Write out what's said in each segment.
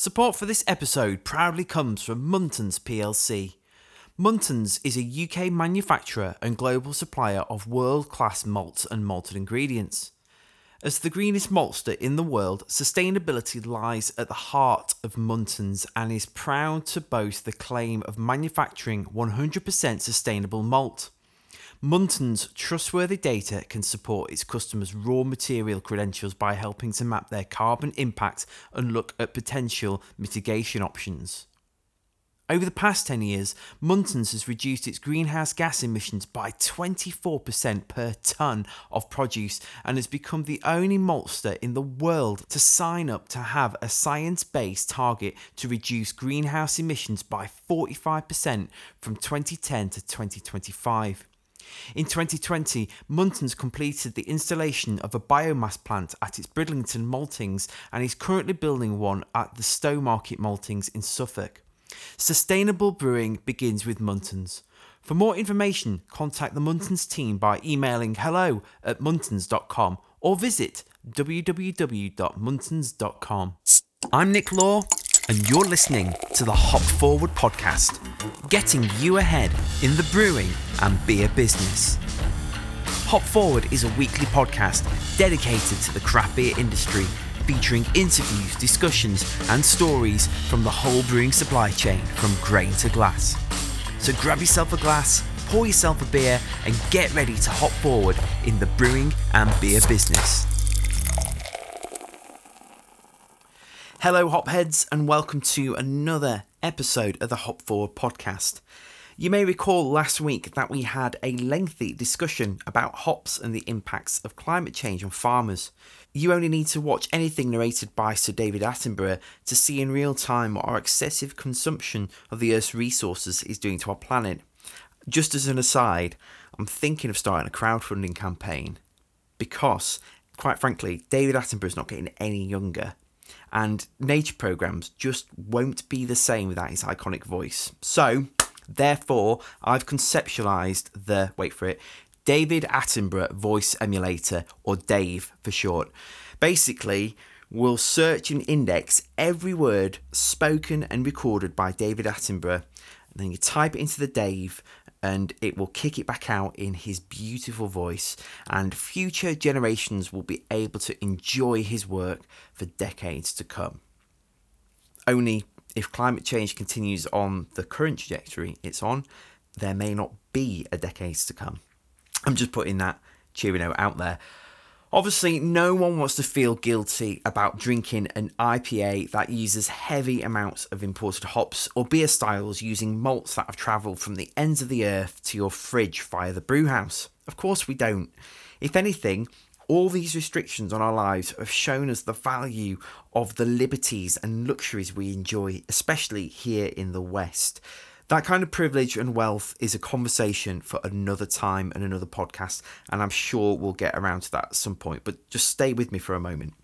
Support for this episode proudly comes from Muntons plc. Muntons is a UK manufacturer and global supplier of world class malts and malted ingredients. As the greenest maltster in the world, sustainability lies at the heart of Muntons and is proud to boast the claim of manufacturing 100% sustainable malt. Muntons' trustworthy data can support its customers' raw material credentials by helping to map their carbon impact and look at potential mitigation options. Over the past 10 years, Muntons has reduced its greenhouse gas emissions by 24% per tonne of produce and has become the only maltster in the world to sign up to have a science based target to reduce greenhouse emissions by 45% from 2010 to 2025. In 2020, Muntons completed the installation of a biomass plant at its Bridlington Maltings and is currently building one at the Stowmarket Maltings in Suffolk. Sustainable brewing begins with Muntons. For more information, contact the Muntons team by emailing hello at muntons.com or visit www.muntons.com. I'm Nick Law, and you're listening to the Hop Forward podcast, getting you ahead in the brewing and beer business. Hop Forward is a weekly podcast dedicated to the craft beer industry, featuring interviews, discussions, and stories from the whole brewing supply chain from grain to glass. So grab yourself a glass, pour yourself a beer, and get ready to hop forward in the brewing and beer business. Hello, Hopheads, and welcome to another episode of the Hop Forward podcast. You may recall last week that we had a lengthy discussion about hops and the impacts of climate change on farmers. You only need to watch anything narrated by Sir David Attenborough to see in real time what our excessive consumption of the Earth's resources is doing to our planet. Just as an aside, I'm thinking of starting a crowdfunding campaign because, quite frankly, David Attenborough's not getting any younger and nature programs just won't be the same without his iconic voice. So, therefore, I've conceptualized the wait for it David Attenborough Voice Emulator, or DAVE for short. Basically, we'll search and index every word spoken and recorded by David Attenborough. And then you type it into the Dave, and it will kick it back out in his beautiful voice, and future generations will be able to enjoy his work for decades to come. Only if climate change continues on the current trajectory it's on, there may not be a decades to come. I'm just putting that cheery note out there. Obviously, no one wants to feel guilty about drinking an IPA that uses heavy amounts of imported hops or beer styles using malts that have travelled from the ends of the earth to your fridge via the brewhouse. Of course, we don't. If anything, all these restrictions on our lives have shown us the value of the liberties and luxuries we enjoy, especially here in the West. That kind of privilege and wealth is a conversation for another time and another podcast, and I'm sure we'll get around to that at some point, but just stay with me for a moment.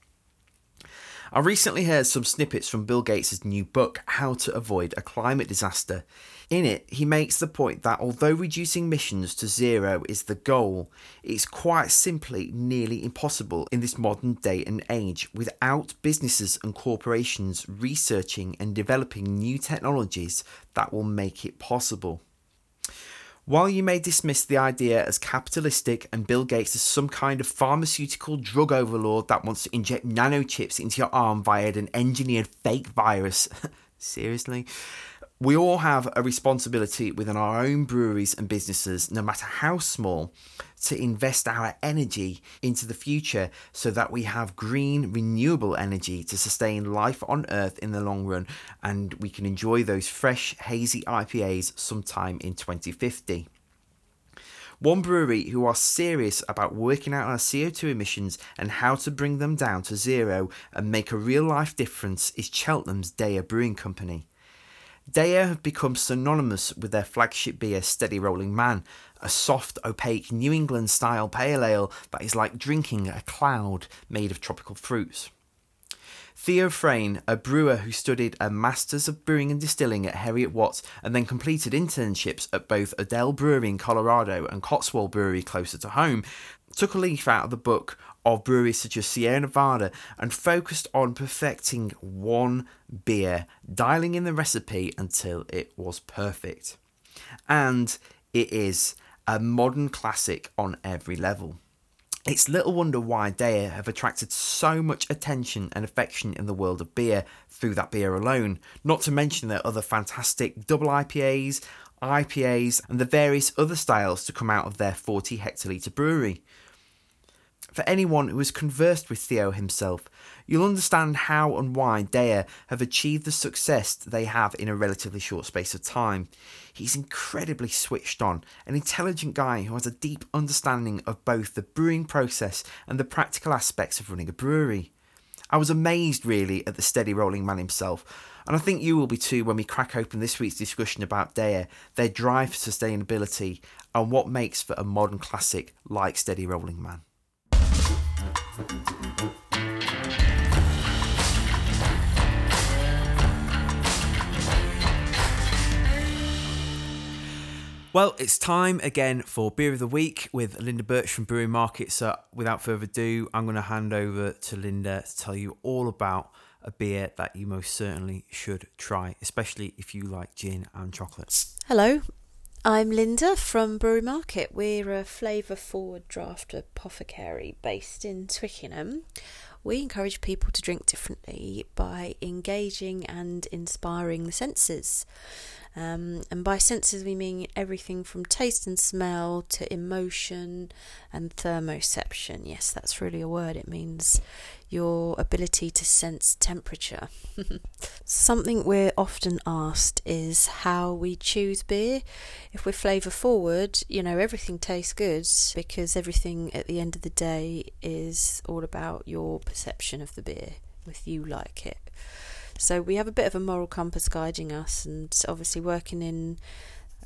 I recently heard some snippets from Bill Gates' new book, How to Avoid a Climate Disaster. In it, he makes the point that although reducing missions to zero is the goal, it's quite simply nearly impossible in this modern day and age without businesses and corporations researching and developing new technologies that will make it possible. While you may dismiss the idea as capitalistic and Bill Gates as some kind of pharmaceutical drug overlord that wants to inject nanochips into your arm via an engineered fake virus, seriously? We all have a responsibility within our own breweries and businesses, no matter how small, to invest our energy into the future so that we have green, renewable energy to sustain life on Earth in the long run and we can enjoy those fresh, hazy IPAs sometime in 2050. One brewery who are serious about working out our CO2 emissions and how to bring them down to zero and make a real life difference is Cheltenham's Deya Brewing Company. Deya have become synonymous with their flagship beer, Steady Rolling Man, a soft, opaque New England style pale ale that is like drinking a cloud made of tropical fruits. Theo Freyne, a brewer who studied a Masters of Brewing and Distilling at Heriot Watt and then completed internships at both Odell Brewery in Colorado and Cotswold Brewery closer to home, took a leaf out of the book of breweries such as Sierra Nevada and focused on perfecting one beer, dialing in the recipe until it was perfect. And it is a modern classic on every level. It's little wonder why Deya have attracted so much attention and affection in the world of beer through that beer alone, not to mention their other fantastic double IPAs, IPAs, and the various other styles to come out of their 40 hectolitre brewery. For anyone who has conversed with Theo himself, you'll understand how and why Deya have achieved the success they have in a relatively short space of time. He's incredibly switched on, an intelligent guy who has a deep understanding of both the brewing process and the practical aspects of running a brewery. I was amazed really at the steady rolling man himself, and I think you will be too when we crack open this week's discussion about Deya, their drive for sustainability, and what makes for a modern classic like Steady Rolling Man. Well, it's time again for Beer of the Week with Linda Birch from Brewery Market. So, without further ado, I'm going to hand over to Linda to tell you all about a beer that you most certainly should try, especially if you like gin and chocolates. Hello, I'm Linda from Brewery Market. We're a flavour forward draft apothecary based in Twickenham. We encourage people to drink differently by engaging and inspiring the senses. Um, and by senses, we mean everything from taste and smell to emotion and thermoception. Yes, that's really a word. It means your ability to sense temperature. Something we're often asked is how we choose beer. If we're flavour forward, you know, everything tastes good because everything at the end of the day is all about your perception of the beer, with you like it. So we have a bit of a moral compass guiding us, and obviously working in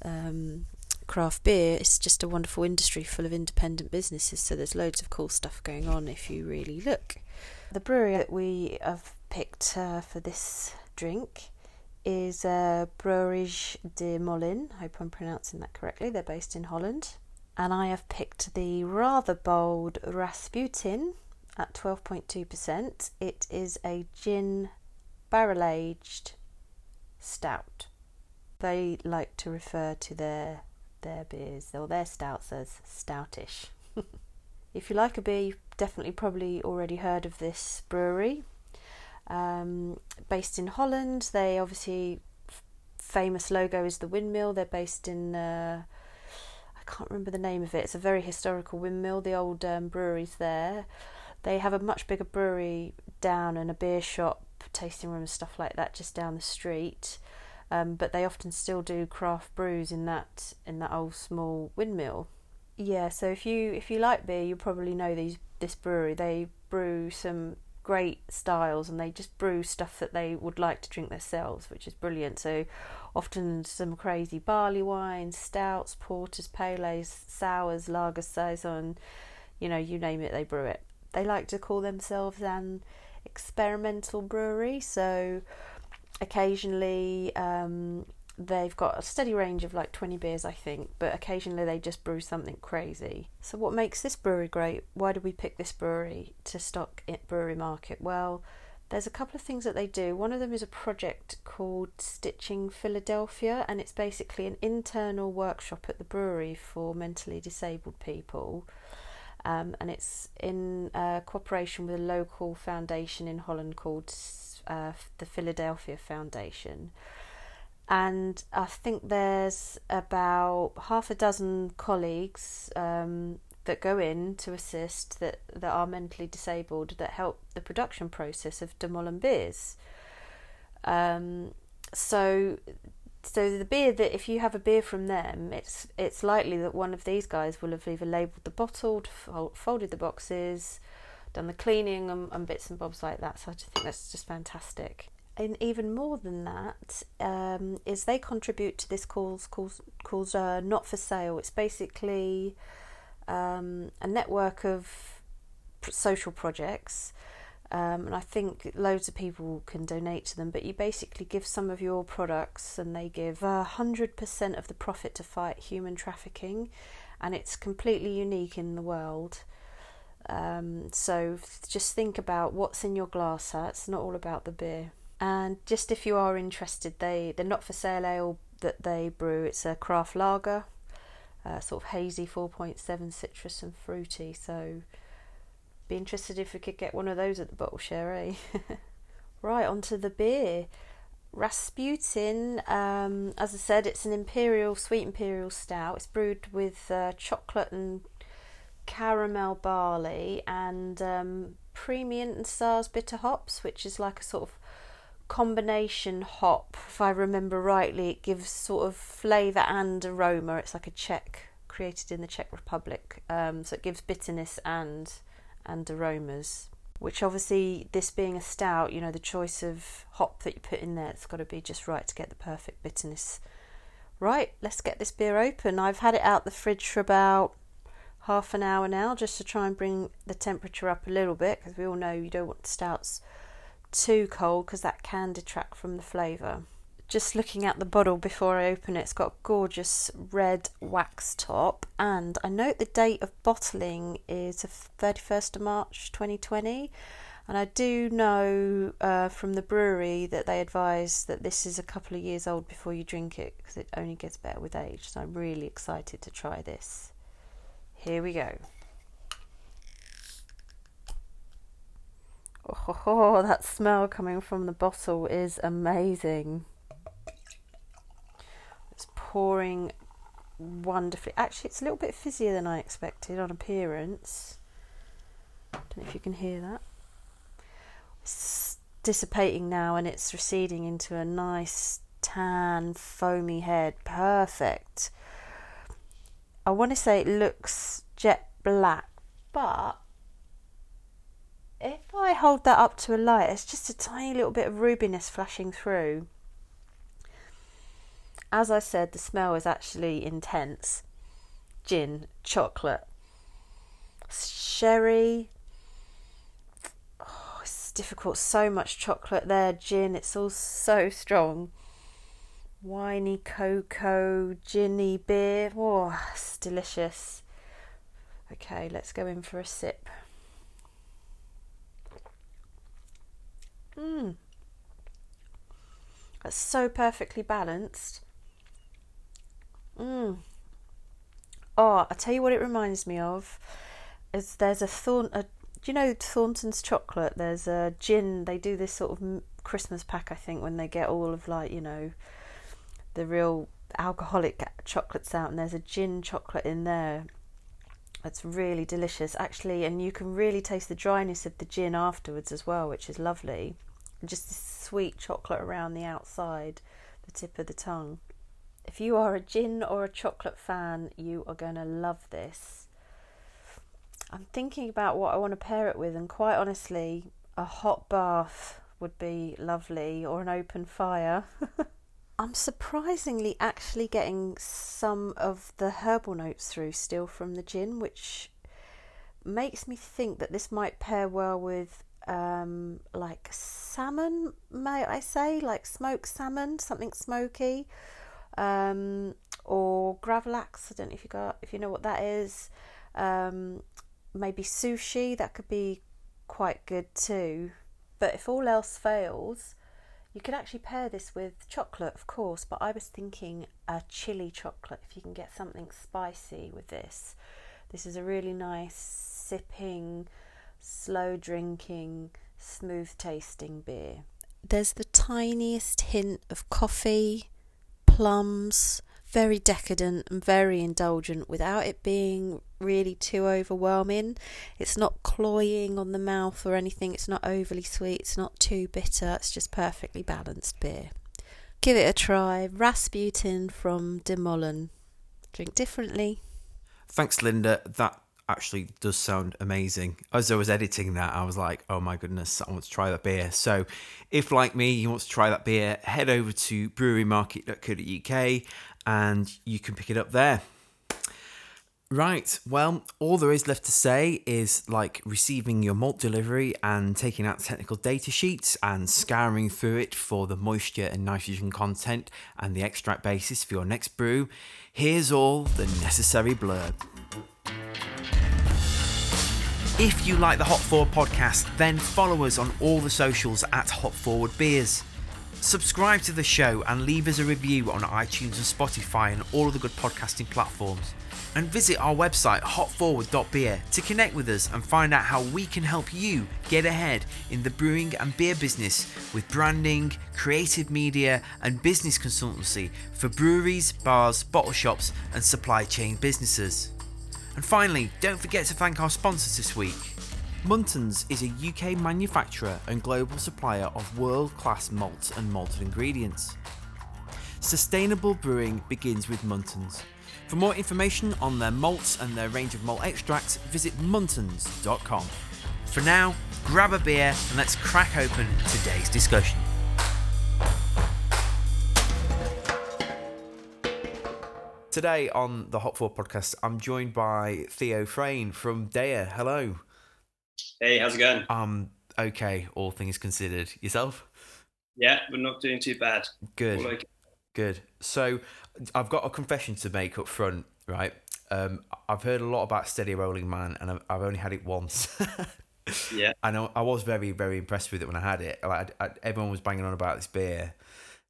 um, craft beer, it's just a wonderful industry full of independent businesses. So there's loads of cool stuff going on if you really look. The brewery that we have picked uh, for this drink is uh, Brouwerij de Molen. I hope I'm pronouncing that correctly. They're based in Holland. And I have picked the rather bold Rasputin at 12.2%. It is a gin barrel aged stout. They like to refer to their their beers or their stouts as stoutish. if you like a beer, you've definitely probably already heard of this brewery. Um, based in Holland, they obviously f- famous logo is the windmill. They're based in uh, I can't remember the name of it. It's a very historical windmill. The old um, brewery's there. They have a much bigger brewery down and a beer shop, tasting room, and stuff like that just down the street. Um, but they often still do craft brews in that in that old small windmill. Yeah, so if you if you like beer, you probably know these this brewery. They brew some great styles and they just brew stuff that they would like to drink themselves, which is brilliant. So often some crazy barley wines, stouts, porters, pale ales, sours, lager saison, you know, you name it, they brew it. They like to call themselves an experimental brewery, so occasionally um, they've got a steady range of like 20 beers, I think, but occasionally they just brew something crazy. So, what makes this brewery great? Why did we pick this brewery to stock at Brewery Market? Well, there's a couple of things that they do. One of them is a project called Stichting Philadelphia, and it's basically an internal workshop at the brewery for mentally disabled people. Um, and it's in uh, cooperation with a local foundation in Holland called uh, the Philadelphia Foundation and I think there's about half a dozen colleagues um, that go in to assist that, that are mentally disabled that help the production process of De Molen beers. Um, so, so the beer that if you have a beer from them, it's it's likely that one of these guys will have either labelled the bottle, folded the boxes, done the cleaning and, and bits and bobs like that. So I just think that's just fantastic and even more than that um, is they contribute to this cause called, called uh, Not for Sale. It's basically um, a network of social projects. Um, and I think loads of people can donate to them, but you basically give some of your products and they give a 100% of the profit to fight human trafficking, and it's completely unique in the world. Um, so just think about what's in your glass. It's not all about the beer. And just if you are interested, they they're not for sale ale that they brew. It's a craft lager, uh, sort of hazy, four point seven citrus and fruity. So be interested if we could get one of those at the bottle share, eh? right onto the beer. Rasputin, um, as I said, it's an imperial, sweet imperial stout. It's brewed with uh, chocolate and caramel barley and um, Premiant and Saaz bitter hops, which is like a sort of combination hop. If I remember rightly, it gives sort of flavour and aroma. It's like a Czech created in the Czech Republic, um, so it gives bitterness and and aromas which obviously this being a stout you know the choice of hop that you put in there it's got to be just right to get the perfect bitterness. Right let's get this beer open. I've had it out the fridge for about half an hour now just to try and bring the temperature up a little bit because we all know you don't want stouts too cold because that can detract from the flavour just looking at the bottle before I open it, it's got a gorgeous red wax top, and I note the date of bottling is the 31st of March 2020. And I do know uh, from the brewery that they advise that this is a couple of years old before you drink it because it only gets better with age. So I'm really excited to try this. Here we go. Oh, that smell coming from the bottle is amazing pouring wonderfully. Actually, it's a little bit fizzier than I expected on appearance. Don't know if you can hear that. It's dissipating now and it's receding into a nice tan, foamy head. Perfect. I want to say it looks jet black, but if I hold that up to a light, it's just a tiny little bit of rubiness flashing through as I said, the smell is actually intense. Gin, chocolate, sherry. Oh, it's difficult. So much chocolate there. Gin, it's all so strong. Winey cocoa, ginny beer. Oh, it's delicious. Okay, let's go in for a sip. Mmm. That's so perfectly balanced. Mm. Oh, I tell you what, it reminds me of is there's a thorn. A, you know Thornton's chocolate? There's a gin. They do this sort of Christmas pack, I think, when they get all of like you know the real alcoholic chocolates out, and there's a gin chocolate in there. It's really delicious, actually, and you can really taste the dryness of the gin afterwards as well, which is lovely. Just this sweet chocolate around the outside, the tip of the tongue. If you are a gin or a chocolate fan, you are going to love this. I'm thinking about what I want to pair it with, and quite honestly, a hot bath would be lovely or an open fire. I'm surprisingly actually getting some of the herbal notes through still from the gin, which makes me think that this might pair well with um, like salmon, may I say, like smoked salmon, something smoky um, or gravlax. I don't know if you got if you know what that is. Um, maybe sushi that could be quite good too. But if all else fails, you could actually pair this with chocolate, of course. But I was thinking a chili chocolate. If you can get something spicy with this, this is a really nice sipping, slow drinking, smooth tasting beer. There's the tiniest hint of coffee plums, very decadent and very indulgent without it being really too overwhelming. It's not cloying on the mouth or anything, it's not overly sweet, it's not too bitter, it's just perfectly balanced beer. Give it a try. Rasputin from De Molen. Drink differently. Thanks, Linda. That actually does sound amazing. As I was editing that, I was like, oh my goodness, I want to try that beer. So, if like me, you want to try that beer, head over to brewerymarket.co.uk and you can pick it up there. Right, well, all there is left to say is like receiving your malt delivery and taking out technical data sheets and scouring through it for the moisture and nitrogen content and the extract basis for your next brew. Here's all the necessary blurb. If you like the Hop Forward podcast, then follow us on all the socials at Hop Forward Beers. Subscribe to the show and leave us a review on iTunes and Spotify and all of the good podcasting platforms. And visit our website hopforward.beer to connect with us and find out how we can help you get ahead in the brewing and beer business with branding, creative media, and business consultancy for breweries, bars, bottle shops, and supply chain businesses. And finally, don't forget to thank our sponsors this week. Muntons is a UK manufacturer and global supplier of world class malts and malted ingredients. Sustainable brewing begins with Muntons. For more information on their malts and their range of malt extracts, visit muntons.com. For now, grab a beer and let's crack open today's discussion. Today on the Hop Forward podcast, I'm joined by Theo Freyne from Deya. Hello. Hey, how's it going? Um, okay, all things considered. Yourself? Yeah, we're not doing too bad. Good. Okay. Good. So, I've got a confession to make up front, right? Um, I've heard a lot about Steady Rolling Man, and I've, I've only had it once. Yeah. I I was very, very impressed with it when I had it. Like, I, I, everyone was banging on about this beer.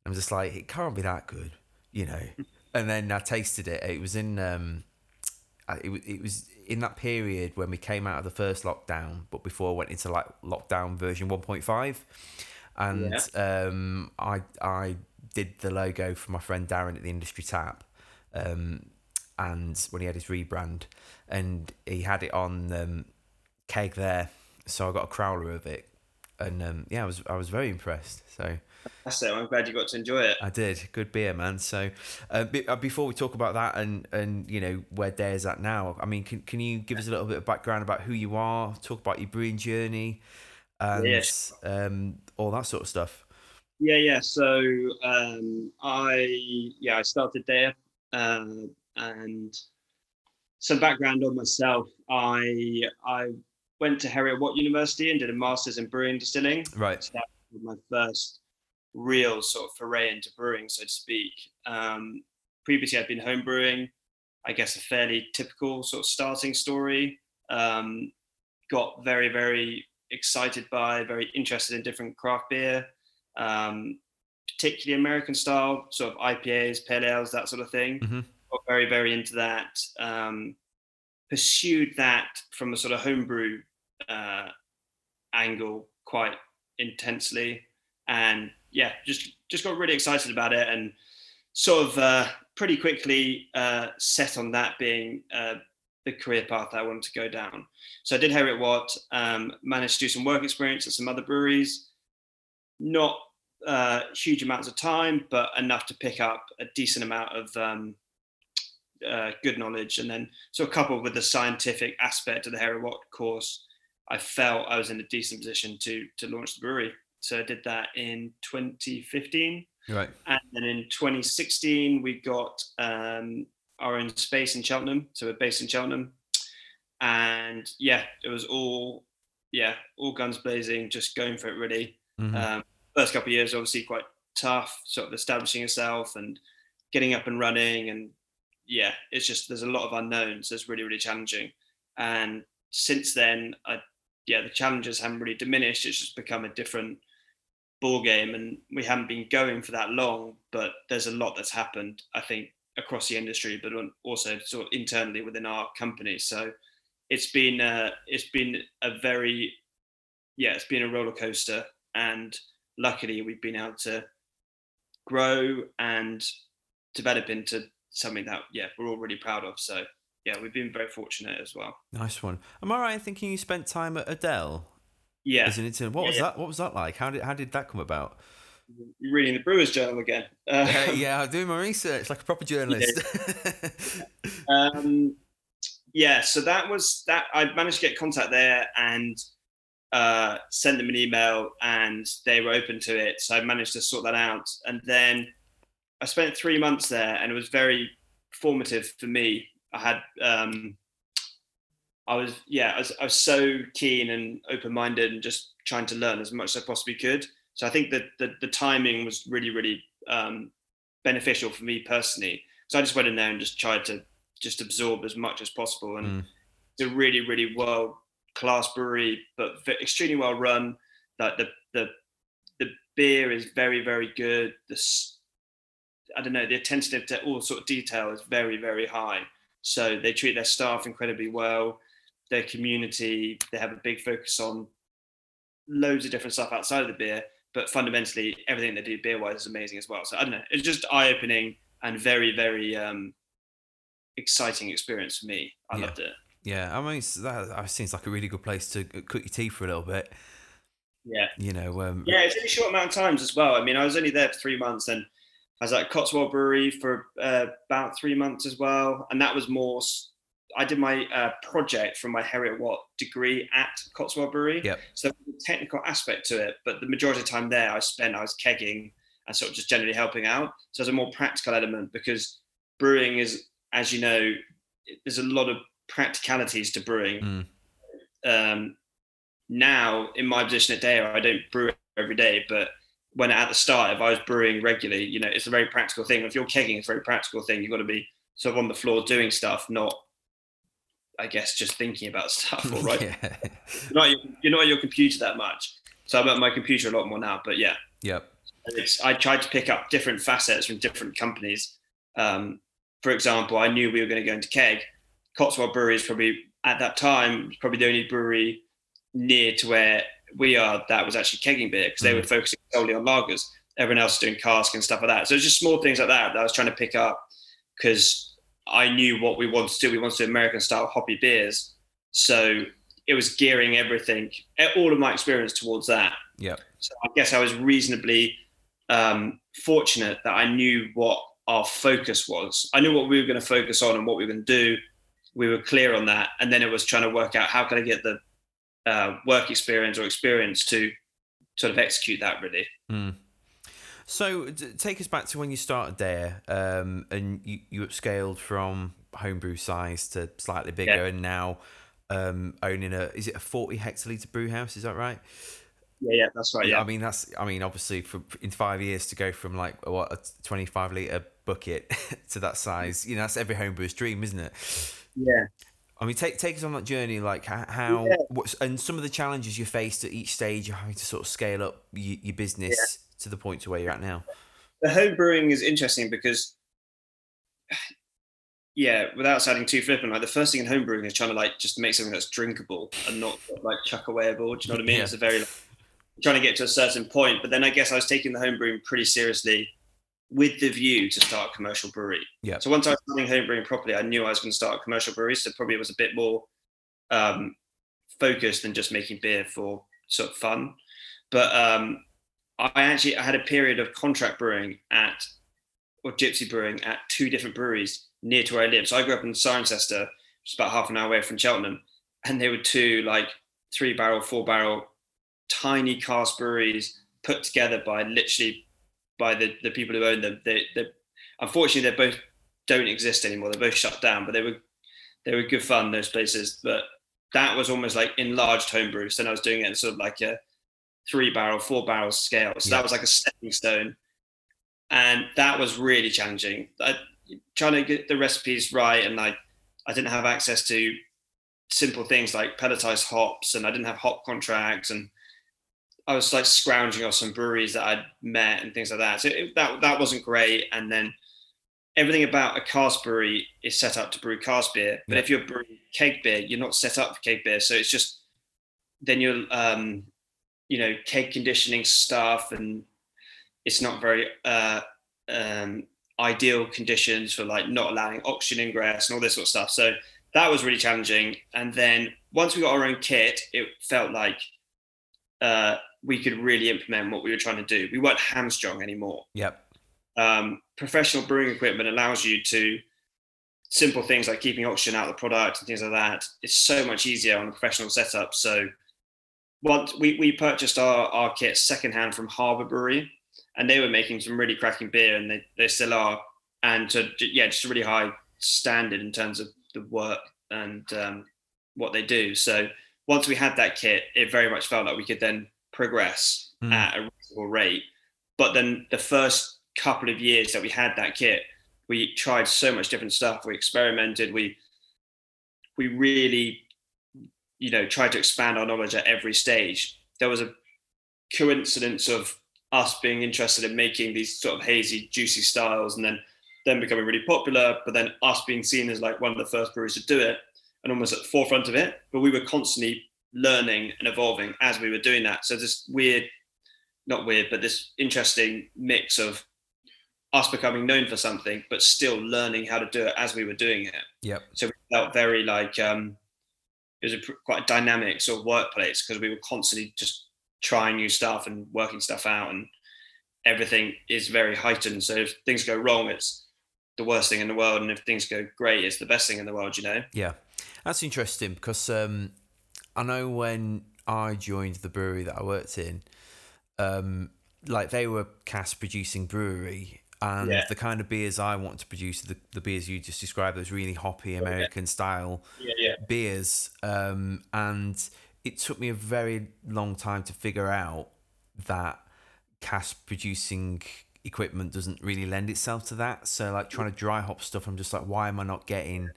I was just like, it can't be that good, you know. and then I tasted it. It was in, um, it, it was in that period when we came out of the first lockdown, but before I went into like lockdown version one point five, and um, I I did the logo for my friend Darren at the Industry Tap, um, and when he had his rebrand, and he had it on um, keg there, so I got a crowler of it, and um, yeah, I was I was very impressed. So. That's it. I'm glad you got to enjoy it. I did. Good beer, man. So, uh, be- uh, before we talk about that and and you know where Deya's at now, I mean, can can you give us a little bit of background about who you are? Talk about your brewing journey, and Yes. um, all that sort of stuff. Yeah, yeah. So um, I yeah I started there, uh, and some background on myself. I I went to Heriot Watt University and did a master's in brewing and distilling. Right. So that was my first real sort of foray into brewing, so to speak. Um, previously, I'd been home brewing. I guess a fairly typical sort of starting story. Um, got very, very excited by, very interested in different craft beer, um, particularly American style, sort of IPAs, pale ales, that sort of thing. Mhm. Got very, very into that. Um, pursued that from a sort of homebrew uh, angle quite intensely, and yeah, just just got really excited about it, and sort of uh, pretty quickly uh, set on that being uh, the career path that I wanted to go down. So I did Heriot Watt, um, managed to do some work experience at some other breweries, not uh, huge amounts of time, but enough to pick up a decent amount of um, uh, good knowledge. And then, so coupled with the scientific aspect of the Heriot Watt course, I felt I was in a decent position to to launch the brewery. So I did that in 2015. Right. And then in 2016, we got um, our own space in Cheltenham. So we're based in Cheltenham. And yeah, it was all, yeah, all guns blazing, just going for it really. Mhm. Um, first couple of years, obviously quite tough, sort of establishing yourself and getting up and running. And yeah, it's just, there's a lot of unknowns. It's really, really challenging. And since then, I, yeah, the challenges haven't really diminished. It's just become a different ball game and we haven't been going for that long but there's a lot that's happened i think across the industry but also sort of internally within our company. So it's been uh, it's been a very yeah it's been a roller coaster and luckily we've been able to grow and develop into something that yeah we're all really proud of. So yeah we've been very fortunate as well. Nice one. Am I right in thinking you spent time at Odell yeah as an intern? What Yeah, was yeah. that? What was that like? How did how did that come about? you're reading the brewers journal again uh, Uh, yeah, I'm doing my research like a proper journalist. um, yeah, so that was that. I managed to get contact there and uh, sent them an email, and they were open to it. So I managed to sort that out, and then I spent three months there, and it was very formative for me. I had, um, I was, yeah, I was, I was so keen and open-minded, and just trying to learn as much as I possibly could. So I think that the, the timing was really, really um, beneficial for me personally. So I just went in there and just tried to just absorb as much as possible. And Mm. it's a really, really world class brewery, but extremely well run. Like the the the beer is very very good. The I don't know the attention to all sort of detail is very very high. So they treat their staff incredibly well. Their community, they have a big focus on loads of different stuff outside of the beer, but fundamentally everything they do beer wise is amazing as well. So I don't know, it's just eye opening and very very um, exciting experience for me. I yeah. loved it. Yeah, I mean that seems like a really good place to cook your tea for a little bit. Yeah, you know. Um, yeah, it's only short amount of times as well. I mean, I was only there for three months, and I was at Cotswold Brewery for uh, about three months as well, and that was more. I did my uh, project from my Heriot Watt degree at Cotswold Brewery. Yep. So the technical aspect to it, but the majority of the time there, I spent I was kegging and sort of just generally helping out. So there's a more practical element because brewing is, as you know, there's a lot of practicalities to brewing. Mm. Um, now, in my position at Deya, I don't brew every day, but when at the start, if I was brewing regularly, you know, it's a very practical thing. If you're kegging, it's a very practical thing. You've got to be sort of on the floor doing stuff, not, I guess, just thinking about stuff. Or right, yeah. you're, not your, you're not at your computer that much. So I'm at my computer a lot more now. But yeah, yep. It's, I tried to pick up different facets from different companies. Um, for example, I knew we were going to go into keg. Cotswold Brewery is probably at that time probably the only brewery near to where we are that was actually kegging beer because they were mm. focusing solely on lagers. Everyone else doing cask and stuff like that. So it's just small things like that that I was trying to pick up because I knew what we wanted to do. We wanted to do American style hoppy beers. So it was gearing everything, all of my experience towards that. Yeah. So I guess I was reasonably um, fortunate that I knew what our focus was. I knew what we were going to focus on and what we were going to do. We were clear on that, and then it was trying to work out how can I get the uh, work experience or experience to sort of execute that really. Mm. So take us back to when you started there, um, and you, you upscaled from homebrew size to slightly bigger, yeah. and now um, owning a is it a forty hectoliter brew house? Is that right? Yeah, yeah, that's right. Yeah, I mean that's I mean obviously for in five years to go from like what a twenty five liter bucket to that size, you know that's every homebrewer's dream, isn't it? Yeah. I mean, take take us on that journey, like how, yeah. what's and some of the challenges you faced at each stage. You're having to sort of scale up your, your business yeah. To the point to where you're at now. The home brewing is interesting because, yeah, without sounding too flippant, like the first thing in home brewing is trying to like just make something that's drinkable and not like chuck away a board. Do you know what I mean? Yeah. It's a very like, trying to get to a certain point. But then I guess I was taking the home brewing pretty seriously with the view to start a commercial brewery. Yeah. So once I was starting home brewing properly, I knew I was going to start a commercial brewery. So probably it was a bit more um, focused than just making beer for sort of fun. But um, I actually I had a period of contract brewing at or gypsy brewing at two different breweries near to where I live. So I grew up in Cirencester, which is about half an hour away from Cheltenham, and they were two like three barrel, four barrel, tiny cast breweries put together by literally by the, the people who own them. They, they unfortunately they both don't exist anymore. They're both shut down, but they were they were good fun those places. But that was almost like enlarged homebrew. So then I was doing it in sort of like a three barrel, four barrel scale. So yeah. that was like a stepping stone, and that was really challenging. I, trying to get the recipes right, and like I didn't have access to simple things like pelletized hops, and I didn't have hop contracts, and I was like scrounging off some breweries that I'd met and things like that. So it, that that wasn't great. And then everything about a cask brewery is set up to brew cask beer. But yeah. if you're brewing keg beer, you're not set up for keg beer. So it's just then you're um, you know keg conditioning stuff, and it's not very uh, um, ideal conditions for like not allowing oxygen ingress and all this sort of stuff. So that was really challenging. And then once we got our own kit, it felt like uh, we could really implement what we were trying to do. We weren't hamstrung anymore. Yep. Um, professional brewing equipment allows you to simple things like keeping oxygen out of the product and things like that. It's so much easier on a professional setup. So once we, we purchased our, our kit secondhand from Harbour Brewery and they were making some really cracking beer and they, they still are. And to, yeah, just a really high standard in terms of the work and um, what they do. So once we had that kit, it very much felt like we could then progress mm. at a reasonable rate. But then the first couple of years that we had that kit, we tried so much different stuff. We experimented. We we really you know, tried to expand our knowledge at every stage. There was a coincidence of us being interested in making these sort of hazy, juicy styles, and then then becoming really popular. But then us being seen as like one of the first breweries to do it, and almost at the forefront of it. But we were constantly learning and evolving as we were doing that. So this weird, not weird, but this interesting mix of us becoming known for something, but still learning how to do it as we were doing it. Yep. So we felt very like um, it was a quite a dynamic sort of workplace because we were constantly just trying new stuff and working stuff out, and everything is very heightened. So if things go wrong, it's the worst thing in the world, and if things go great, it's the best thing in the world. You know? Yeah, that's interesting because um, I know when I joined the brewery that I worked in, um, like they were cask producing brewery. And Yeah. the kind of beers I want to produce, the, the beers you just described, those really hoppy American style Yeah, yeah, beers. Um, and it took me a very long time to figure out that cask producing equipment doesn't really lend itself to that. So, like trying to dry hop stuff, I'm just like, why am I not getting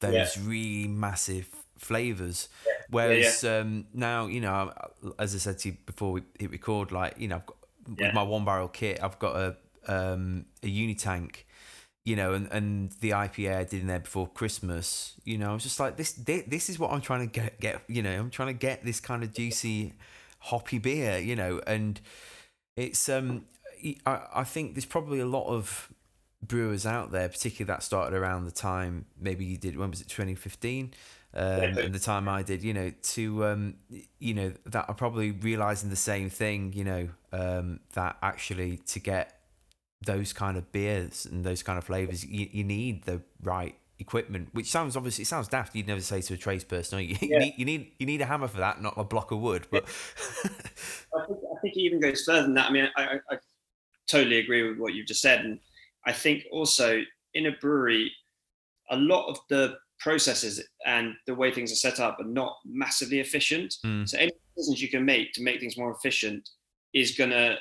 those really massive flavors? Whereas Um, now, you know, as I said to you before we hit record, like you know, I've got, Yeah. with my one barrel kit, I've got a um, a unitank you know, and, and the IPA I did in there before Christmas, you know, I was just like, this, this, this is what I'm trying to get, get, you know, I'm trying to get this kind of juicy, hoppy beer, you know, and it's, um, I, I think there's probably a lot of brewers out there, particularly that started around the time, maybe you did, when was it, 2015? Um, and the time I did, you know, to, um, you know, that are probably realizing the same thing, you know, um, that actually to get those kind of beers and those kind of flavors, you, you need the right equipment. Which sounds obviously it sounds daft. You'd never say to a tradesperson, "Oh, you, you need you need you need a hammer for that, not a block of wood." But I think, I think it even goes further than that. I mean, I, I, I totally agree with what you've just said, and I think also in a brewery, a lot of the processes and the way things are set up are not massively efficient. Mm. So any decisions you can make to make things more efficient is going to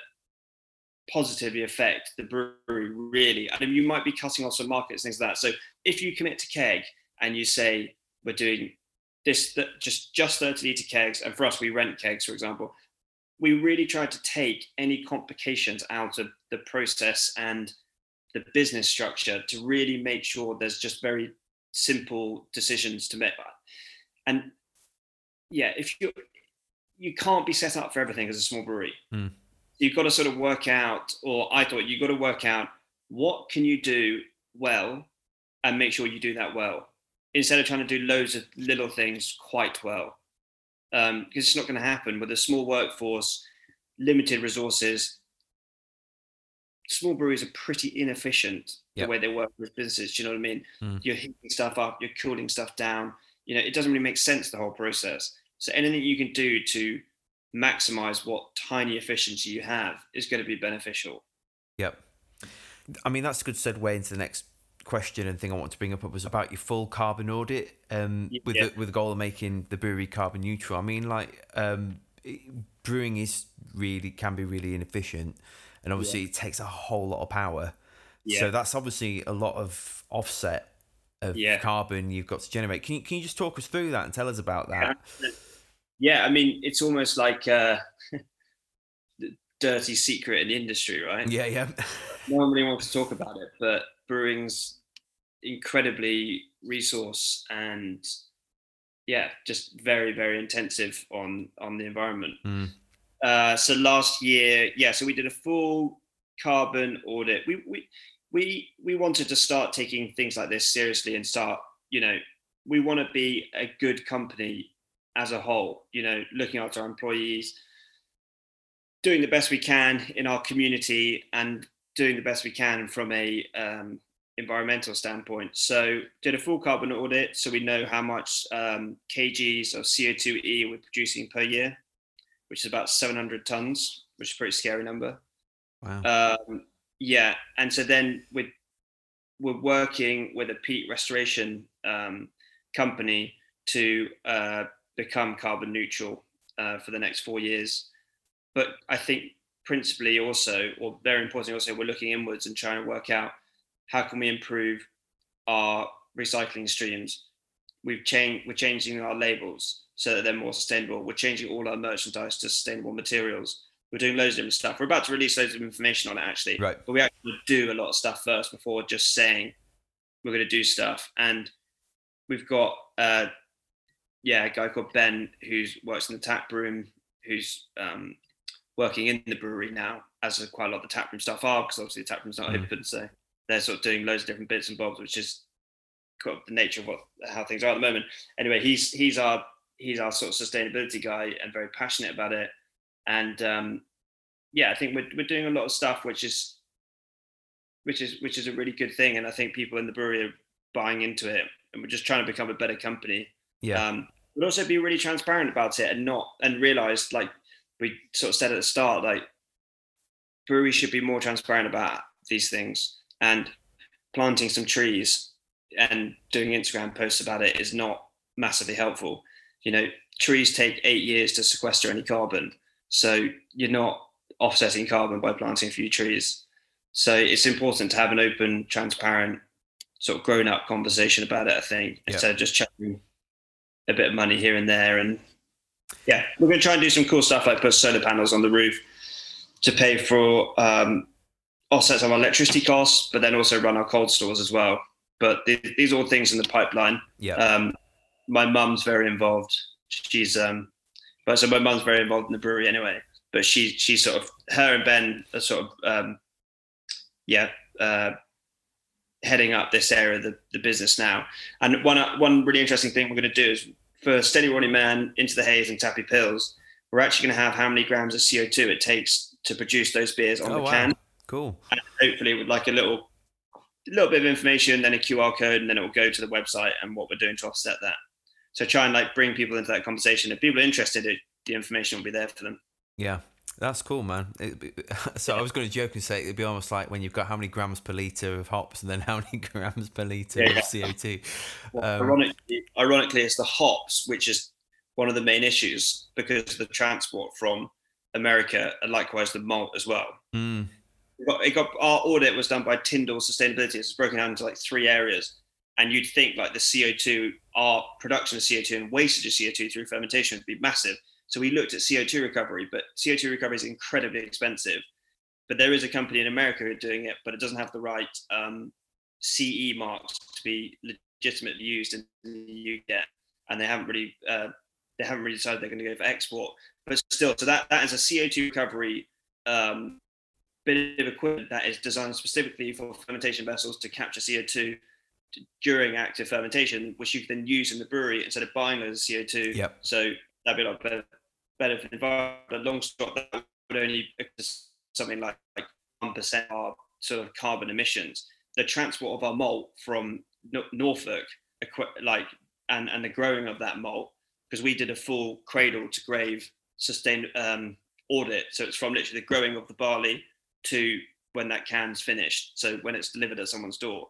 positively affect the brewery really. I And you might be cutting off some markets, things like that. So if you commit to keg and you say we're doing this th- just just 30 liter kegs, and for us we rent kegs, for example, we really tried to take any complications out of the process and the business structure to really make sure there's just very simple decisions to make. And yeah, if you you can't be set up for everything as a small brewery. Mm. You've got to sort of work out, or I thought you've got to work out what can you do well and make sure you do that well instead of trying to do loads of little things quite well um, because it's not going to happen with a small workforce, limited resources. Small breweries are pretty inefficient Yep. the way they work with businesses. Do you know what I mean? Mm. You're heating stuff up, you're cooling stuff down. You know, it doesn't really make sense the whole process. So anything you can do to maximize what tiny efficiency you have is going to be beneficial. Yep. I mean, that's a good segue into the next question and thing I want to bring up was about your full carbon audit um, with Yeah. the, with the goal of making the brewery carbon neutral. I mean, like um, brewing is really can be really inefficient, and obviously it takes a whole lot of power. Yeah. So that's obviously a lot of offset of Yeah. carbon you've got to generate. Can you can you just talk us through that and tell us about that? Yeah, I mean, it's almost like uh, the dirty secret in the industry, right? Yeah, yeah, no one really wants to talk about it, but brewing's incredibly resource and yeah, just very very intensive on on the environment. Mm. Uh, so last year, yeah, so we did a full carbon audit. We we we we wanted to start taking things like this seriously and start, you know, we want to be a good company as a whole. You know, looking after our employees, doing the best we can in our community, and doing the best we can from a um, environmental standpoint. So did a full carbon audit, so we know how much um, kgs of CO2e we're producing per year, which is about 700 tons, which is a pretty scary number. wow, Um, yeah, and so then with we're working with a peat restoration um, company to uh, become carbon neutral uh, for the next four years. But I think principally also, or very importantly also, we're looking inwards and trying to work out how can we improve our recycling streams. We've changed, we're changing our labels. so that they're more sustainable. We're changing all our merchandise to sustainable materials. We're doing loads of different stuff. We're about to release loads of information on it actually, Right. but we actually do a lot of stuff first before just saying we're going to do stuff. And we've got uh, yeah, a guy called Ben who works in the tap room, who's um, working in the brewery now, as quite a lot of the tap room stuff are, because obviously the tap room's not Mm. open, so they're sort of doing loads of different bits and bobs, which is kind of the nature of what how things are at the moment. Anyway, he's he's our he's our sort of sustainability guy and very passionate about it. And um, yeah, I think we're we're doing a lot of stuff which is which is which is a really good thing, and I think people in the brewery are buying into it, and we're just trying to become a better company Yeah. um, but also be really transparent about it and not and realize like we sort of said at the start like breweries should be more transparent about these things and planting some trees and doing instagram posts about it is not massively helpful you know trees take eight years to sequester any carbon so you're not offsetting carbon by planting a few trees so it's important to have an open transparent sort of grown up conversation about it i think Yeah. instead of just chucking a bit of money here and there. And yeah, we're going to try and do some cool stuff like put solar panels on the roof to pay for um, offset some electricity costs, but then also run our cold stores as well. But th- these are all things in the pipeline. yeah. Um, my mum's very involved. She's um, but so my mum's very involved in the brewery anyway. But she she's sort of her and Ben are sort of um, yeah uh, heading up this area of the, the business now. And one one really interesting thing we're going to do is for Steady Rolling Man, Into the Haze, and Tappy Pils, we're actually going to have how many grams of CO two it takes to produce those beers on oh the wow. can Cool. and hopefully with like a little little bit of information, then a QR code, and then it will go to the website and what we're doing to offset that. So try and like bring people into that conversation. If people are interested, it, the information will be there for them. Yeah. That's cool, man. Be- so I was going to joke and say it'd be almost like when you've got how many grams per liter of hops and then how many grams per liter Yeah. of CO2. Well, Um, ironically, ironically, it's the hops which is one of the main issues because of the transport from America and likewise the malt as well. Mm, It got, it got our audit was done by Tyndall Sustainability. It's broken down into like three areas, and you'd think like the CO2, our production of CO2 and wastage of CO2 through fermentation would be massive. So we looked at CO2 recovery, but CO2 recovery is incredibly expensive. But there is a company in America doing it, but it doesn't have the right um, CE marks to be legitimately used in the UK, and they haven't really uh, they haven't really decided they're going to go for export. But still, so that that is a CO2 recovery um, bit of equipment that is designed specifically for fermentation vessels to capture CO2 during active fermentation, which you can then use in the brewery instead of buying those CO2. Yep. So that'd be a lot better, the environment. But long stock that would only something like like one percent of our sort of carbon emissions. The transport of our malt from Norfolk, like and and the growing of that malt, because we did a full cradle to grave sustain um, audit. So it's from literally the growing of the barley to when that can's finished. So when it's delivered at someone's door,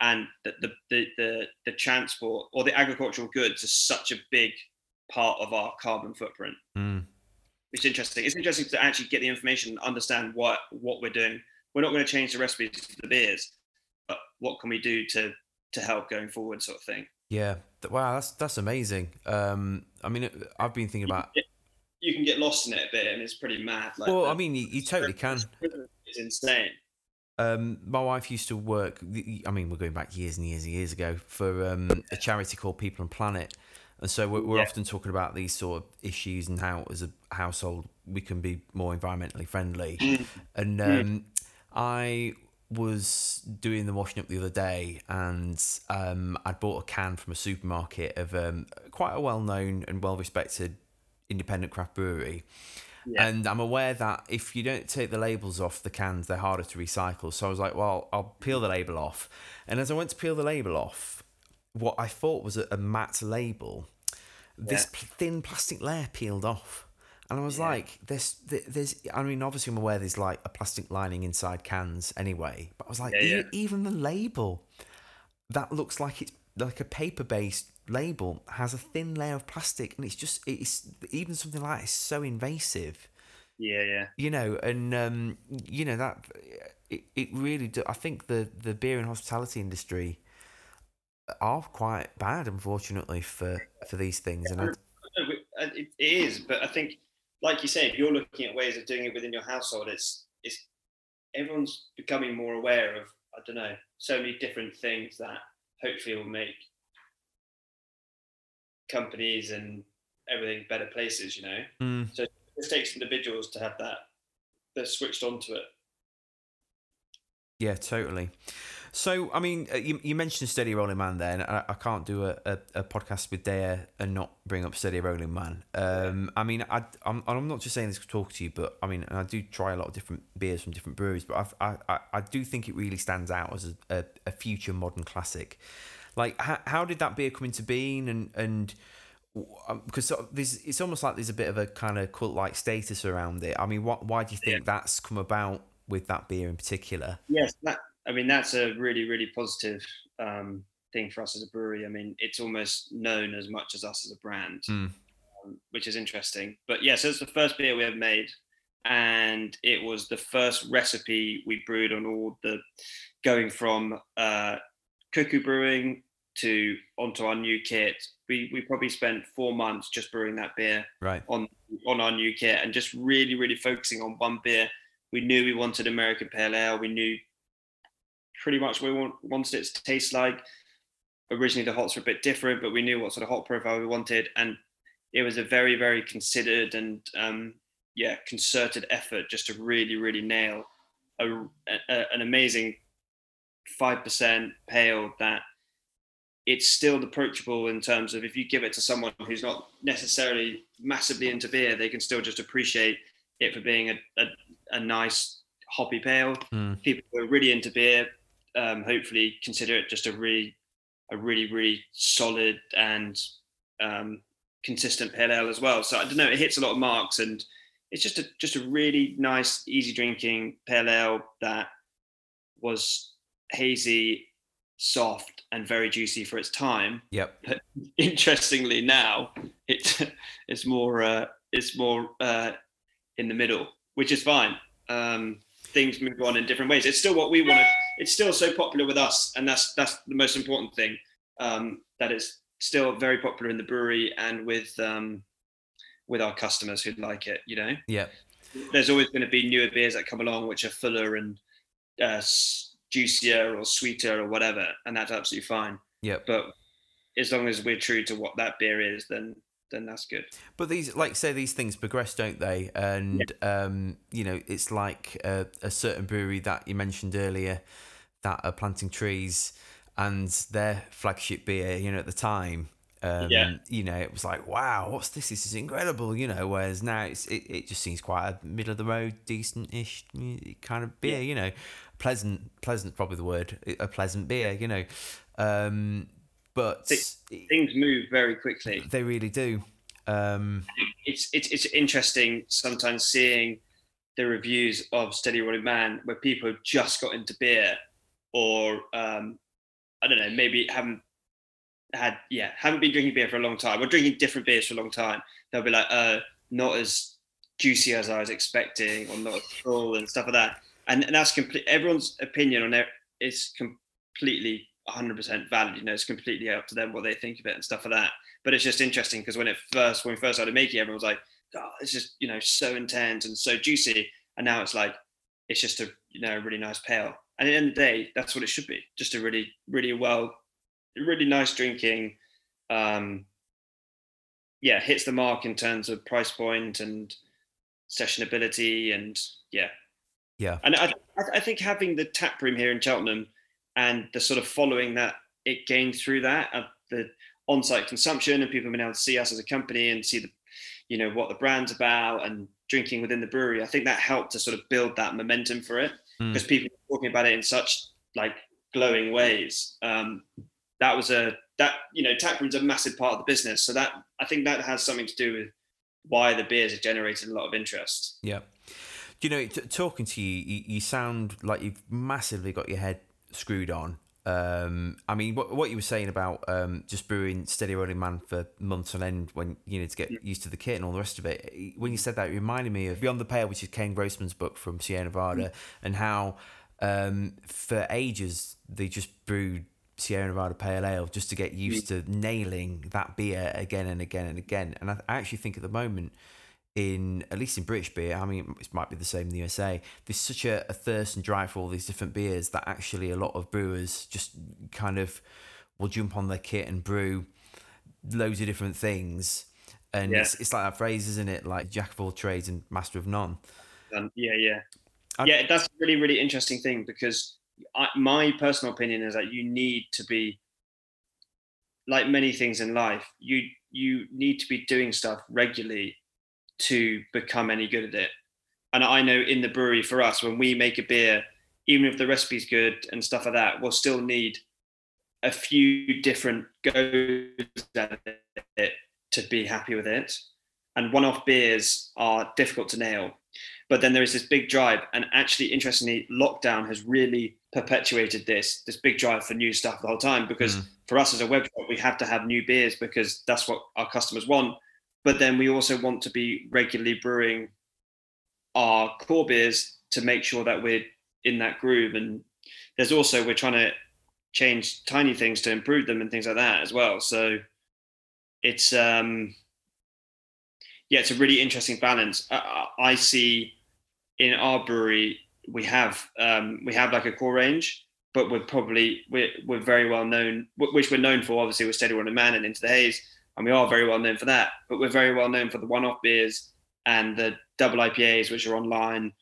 and the the the the, the transport or the agricultural goods is such a big part of our carbon footprint. mm. It's interesting. It's interesting to actually get the information and understand what what we're doing. We're not going to change the recipes of the beers, but what can we do to to help going forward, sort of thing. Yeah. Wow, that's that's amazing. Um, I mean, I've been thinking about. You can get lost in it a bit, and it's pretty mad. Like, Well, I mean, you, you totally can. It's insane. Um, my wife used to work. I mean, we're going back years and years and years ago for um, a charity called People and Planet, and so we're, we're Yeah. often talking about these sort of issues and how, as a household, we can be more environmentally friendly. Mm. And Mm. um, I was doing the washing up the other day, and um, I'd bought a can from a supermarket of um, quite a well-known and well-respected independent craft brewery. Yeah. And I'm aware that if you don't take the labels off the cans, they're harder to recycle. So I was like, well, I'll peel the label off. And as I went to peel the label off, what I thought was a, a matte label, this Yeah. thin plastic layer peeled off. And I was Yeah. like, there's, there's, I mean, obviously I'm aware there's like a plastic lining inside cans anyway, but I was like, Yeah, e- even the label, that looks like it's like a paper based label has a thin layer of plastic and it's just it's even something like it's so invasive Yeah, yeah. you know and um you know that it, it really do i think the the beer and hospitality industry are quite bad unfortunately for for these things and I, it, it is. But I think, like you say, if you're looking at ways of doing it within your household, it's it's everyone's becoming more aware of I don't know so many different things that hopefully will make companies and everything better places. You know, Mm. so it takes individuals to have that they're switched onto it. Yeah, totally. So, I mean, uh, you, you mentioned Steady Rolling Man there, and I, I can't do a, a, a podcast with Deya and not bring up Steady Rolling Man. Um, I mean, I, I'm, I'm not just saying this to talk to you, but I mean, and I do try a lot of different beers from different breweries, but I've, I, I, I do think it really stands out as a, a, a future modern classic. Like, how, how did that beer come into being? And, and um, because of there's, it's almost like there's a bit of a kind of cult like status around it. I mean, what, why do you think that's come about with that beer in particular? Yes, that, I mean that's a really really positive um, thing for us as a brewery. I mean it's almost known as much as us as a brand, Mm. um, which is interesting. But yeah, so it's the first beer we have made, and it was the first recipe we brewed on all the going from uh, cuckoo brewing to onto our new kit. We we probably spent four months just brewing that beer Right. on on our new kit and just really really focusing on one beer we knew we wanted american pale ale we knew pretty much we want, wanted it to taste like originally the hops were a bit different but we knew what sort of hop profile we wanted and it was a very very considered and um, yeah concerted effort just to really really nail a, a, an amazing 5% pale that it's still approachable in terms of if you give it to someone who's not necessarily massively into beer, they can still just appreciate it for being a, a, a nice hoppy pale. Mm. People who are really into beer, um, hopefully consider it just a really, a really, really solid and um, consistent pale ale as well. So I don't know, it hits a lot of marks and it's just a just a really nice, easy drinking pale ale that was hazy, soft, and very juicy for its time. Yep. But interestingly, now it it's more uh, it's more uh, in the middle, which is fine. Um, things move on in different ways. It's still what we want. to It's still so popular with us, and that's that's the most important thing. Um, that it's still very popular in the brewery and with um, with our customers who like it. You know Yep. there's always going to be newer beers that come along which are fuller and uh, juicier or sweeter or whatever, and that's absolutely fine. Yep. But as long as we're true to what that beer is, then then that's good. But these, like say, these things progress, don't they? And um, you know, it's like a, a certain brewery that you mentioned earlier that are planting trees, and their flagship beer, you know, at the time, um, Yeah. you know, it was like, wow, what's this? This is incredible, you know. Whereas now, it's it, it just seems quite a middle of the road, decent-ish kind of beer, you know, pleasant, pleasant, probably the word, a pleasant beer, you know. Um, but Things move very quickly. they really do. Um, It's it's it's interesting sometimes seeing the reviews of Steady Rolling Man where people have just got into beer, or um, I don't know, maybe haven't had yeah haven't been drinking beer for a long time or drinking different beers for a long time. They'll be like, uh, not as juicy as I was expecting, or not as full and stuff like that. And, and that's complete. Everyone's opinion on it is completely 100% valid. You know, it's completely up to them what they think of it and stuff like that. But it's just interesting because when it first when we first started making, everyone was like, "Oh, it's just you know so intense and so juicy," and now it's like it's just a you know really nice pale. And at the end of the day, that's what it should be. Just a really really well, really nice drinking. Um, yeah, hits the mark in terms of price point and sessionability and yeah, yeah. and I, I- think having the tap room here in Cheltenham and the sort of following that it gained through that of the on-site consumption and people being able to see us as a company and see the, you know, what the brand's about and drinking within the brewery. I think that helped to sort of build that momentum for it Mm. because people were talking about it in such like glowing ways. Um, that was a that you know tap room's a massive part of the business, so that I think that has something to do with why the beers have generated a lot of interest. Yeah. Do you know, t- talking to you, you, you sound like you've massively got your head screwed on. Um, I mean, what, what you were saying about um, just brewing Steady Rolling Man for months on end when you know to get used to the kit and all the rest of it. When you said that, it reminded me of Beyond the Pale, which is Ken Grossman's book from Sierra Nevada, and how um, for ages they just brewed Sierra Nevada Pale Ale just to get used Mm. to nailing that beer again and again and again. And I, I actually think at the moment, in at least in British beer, I mean, it might be the same in the USA. There's such a, a thirst and drive for all these different beers that actually a lot of brewers just kind of will jump on their kit and brew loads of different things. And Yeah. it's, it's like that phrase, isn't it? Like jack of all trades and master of none. Um, yeah, yeah, yeah. That's a really, really interesting thing because I, my personal opinion is that you need to be, like many things in life, you you need to be doing stuff regularly to become any good at it. And I know in the brewery for us, when we make a beer, even if the recipe's good and stuff like that, we'll still need a few different goes at it to be happy with it. And one-off beers are difficult to nail but then there is this big drive and actually interestingly lockdown has really perpetuated this this big drive for new stuff the whole time because Mm. for us as a web shop we have to have new beers because that's what our customers want but then we also want to be regularly brewing our core beers to make sure that we're in that groove and there's also we're trying to change tiny things to improve them and things like that as well so it's um yeah, it's a really interesting balance. I, I see in our brewery we have um, we have like a core range, but we're probably we're we're very well known, which we're known for. Obviously, we're Steady Rolling Man and Into the Haze, and we are very well known for that. But we're very well known for the one-off beers and the double IPAs, which are online,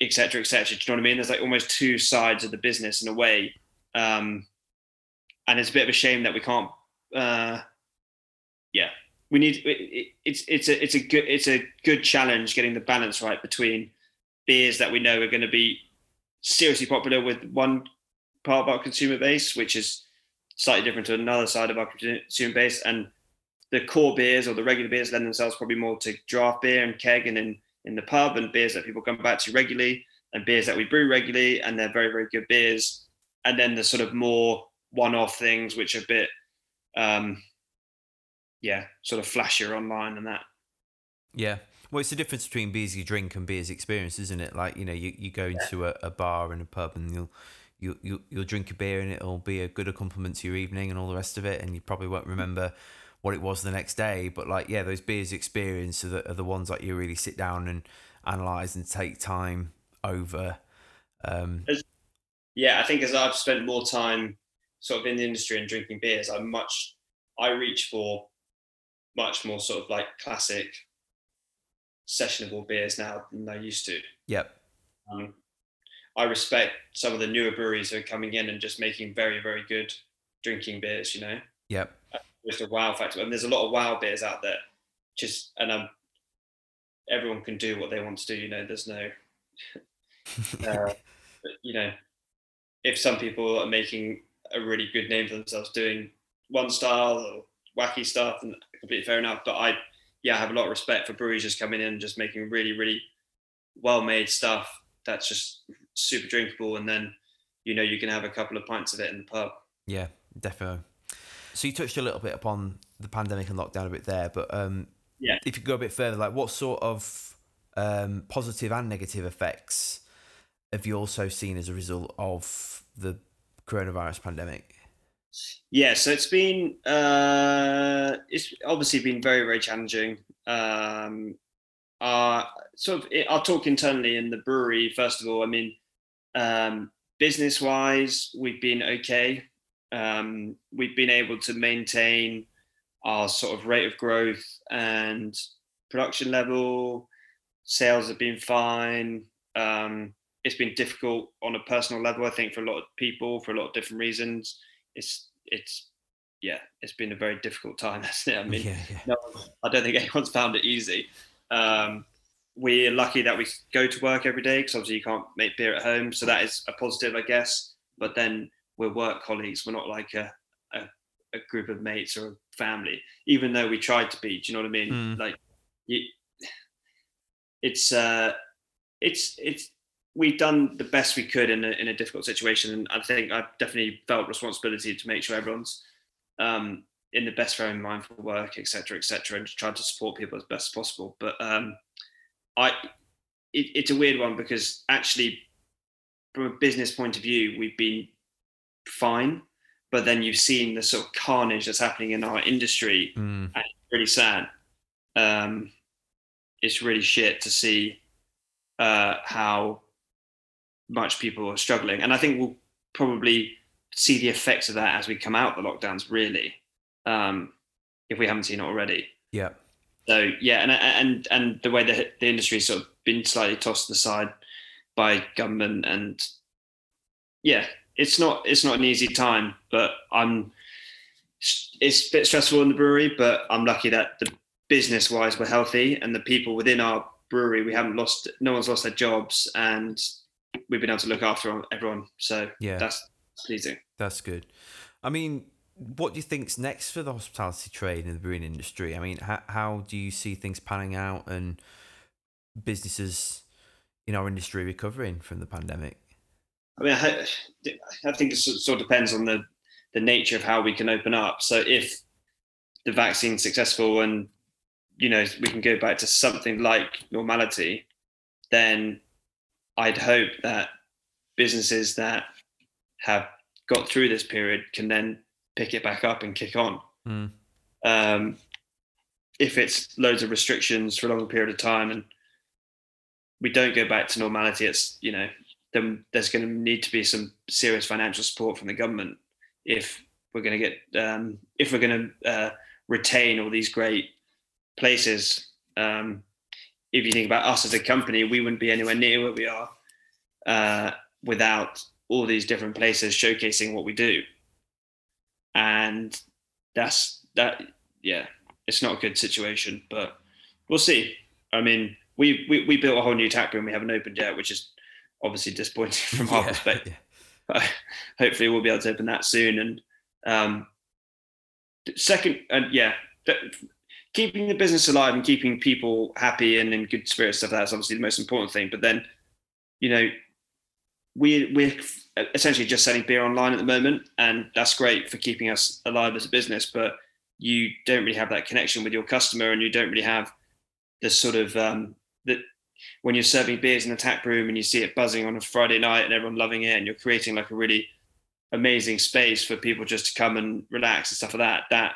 etc., etc. Do you know what I mean? There's like almost two sides of the business in a way, um, and it's a bit of a shame that we can't. Uh, yeah, we need it, it, it's it's a it's a good it's a good challenge getting the balance right between beers that we know are going to be seriously popular with one part of our consumer base, which is slightly different to another side of our consumer base, and the core beers or the regular beers lend themselves probably more to draft beer and keg and in in the pub and beers that people come back to regularly and beers that we brew regularly and they're very very good beers and then the sort of more one-off things which are a bit um yeah sort of flashier online and that Yeah. Well, it's the difference between beers you drink and beers experience, isn't it? Like you know, you, you go into a, a bar and a pub and you'll you you you'll drink a beer and it'll be a good accompaniment to your evening and all the rest of it, and you probably won't remember what it was the next day. But like, yeah, those beers experience are the, are the ones that you really sit down and analyze and take time over. Um, yeah, I think as I've spent more time sort of in the industry and drinking beers, I'm much I reach for much more sort of like classic sessionable beers now than I used to. yep. Um, I respect some of the newer breweries who are coming in and just making very, very good drinking beers, you know, Yep. just a wow factor. And there's a lot of wow beers out there. Just and um everyone can do what they want to do, you know, there's no uh, you know, if some people are making a really good name for themselves doing one style or wacky stuff, and completely fair enough. But I, yeah, I have a lot of respect for breweries just coming in and just making really, really well-made stuff that's just super drinkable, and then you know you can have a couple of pints of it in the pub. Yeah, definitely. So you touched a little bit upon the pandemic and lockdown a bit there, but um, Yeah. if you go a bit further, like what sort of um, positive and negative effects have you also seen as a result of the coronavirus pandemic? Yeah, so it's been uh, it's obviously been very very challenging. Um, uh, sort of, I'll talk internally in the brewery first of all. I mean, um, business wise, we've been okay. Um, we've been able to maintain our sort of rate of growth and production level. Sales have been fine. Um, it's been difficult on a personal level, I think, for a lot of people for a lot of different reasons. It's it's yeah, it's been a very difficult time, hasn't it? I mean, yeah, yeah, no, I don't think anyone's found it easy. Um, we're lucky that we go to work every day because obviously you can't make beer at home, so that is a positive, I guess. But then we're work colleagues. We're not like a, a, a group of mates or a family, even though we tried to be. Do you know what I mean? Mm. Like, you, it's uh, it's it's we've done the best we could in a in a difficult situation, and I think I've definitely felt responsibility to make sure everyone's um, in the best frame of mind for work, etc., etc., and to try to support people as best as possible. But um, I, it, it's a weird one because actually, from a business point of view, we've been fine. but then you've seen the sort of carnage that's happening in our industry, Mm. and it's really sad. Um, it's really shit to see uh, how much people are struggling, and I think we'll probably see the effects of that as we come out the lockdowns. Really, um, if we haven't seen it already. Yeah. So yeah, and and and the way that the industry sort of been slightly tossed aside by government, and yeah, it's not it's not an easy time. But I'm it's a bit stressful in the brewery, but I'm lucky that the business wise we're healthy, and the people within our brewery we haven't lost no one's lost their jobs, and we've been able to look after everyone. So Yeah. that's pleasing. That's good. I mean, what do you think's next for the hospitality trade and the brewing industry? I mean, how, how do you see things panning out and businesses in our industry recovering from the pandemic? I mean, I, I think it sort of depends on the, the nature of how we can open up. So if the vaccine's successful and you know we can go back to something like normality, then I'd hope that businesses that have got through this period can then pick it back up and kick on. Mm. Um, if it's loads of restrictions for a long period of time and we don't go back to normality, it's you know then there's going to need to be some serious financial support from the government if we're going to get um, if we're going to uh, retain all these great places. Um, if you think about us as a company, we wouldn't be anywhere near where we are uh, without all these different places showcasing what we do. And that's that. Yeah, it's not a good situation, but we'll see. I mean, we we, we built a whole new tap room. We haven't opened yet, which is obviously disappointing from our Yeah, perspective. yeah. hopefully we'll be able to open that soon. And um, second, and yeah, th- keeping the business alive and keeping people happy and in good spirits stuff that's obviously the most important thing. But then, you know, we we're essentially just selling beer online at the moment, and that's great for keeping us alive as a business. But you don't really have that connection with your customer, and you don't really have the sort of um, that when you're serving beers in the tap room and you see it buzzing on a Friday night and everyone loving it, and you're creating like a really amazing space for people just to come and relax and stuff like that. That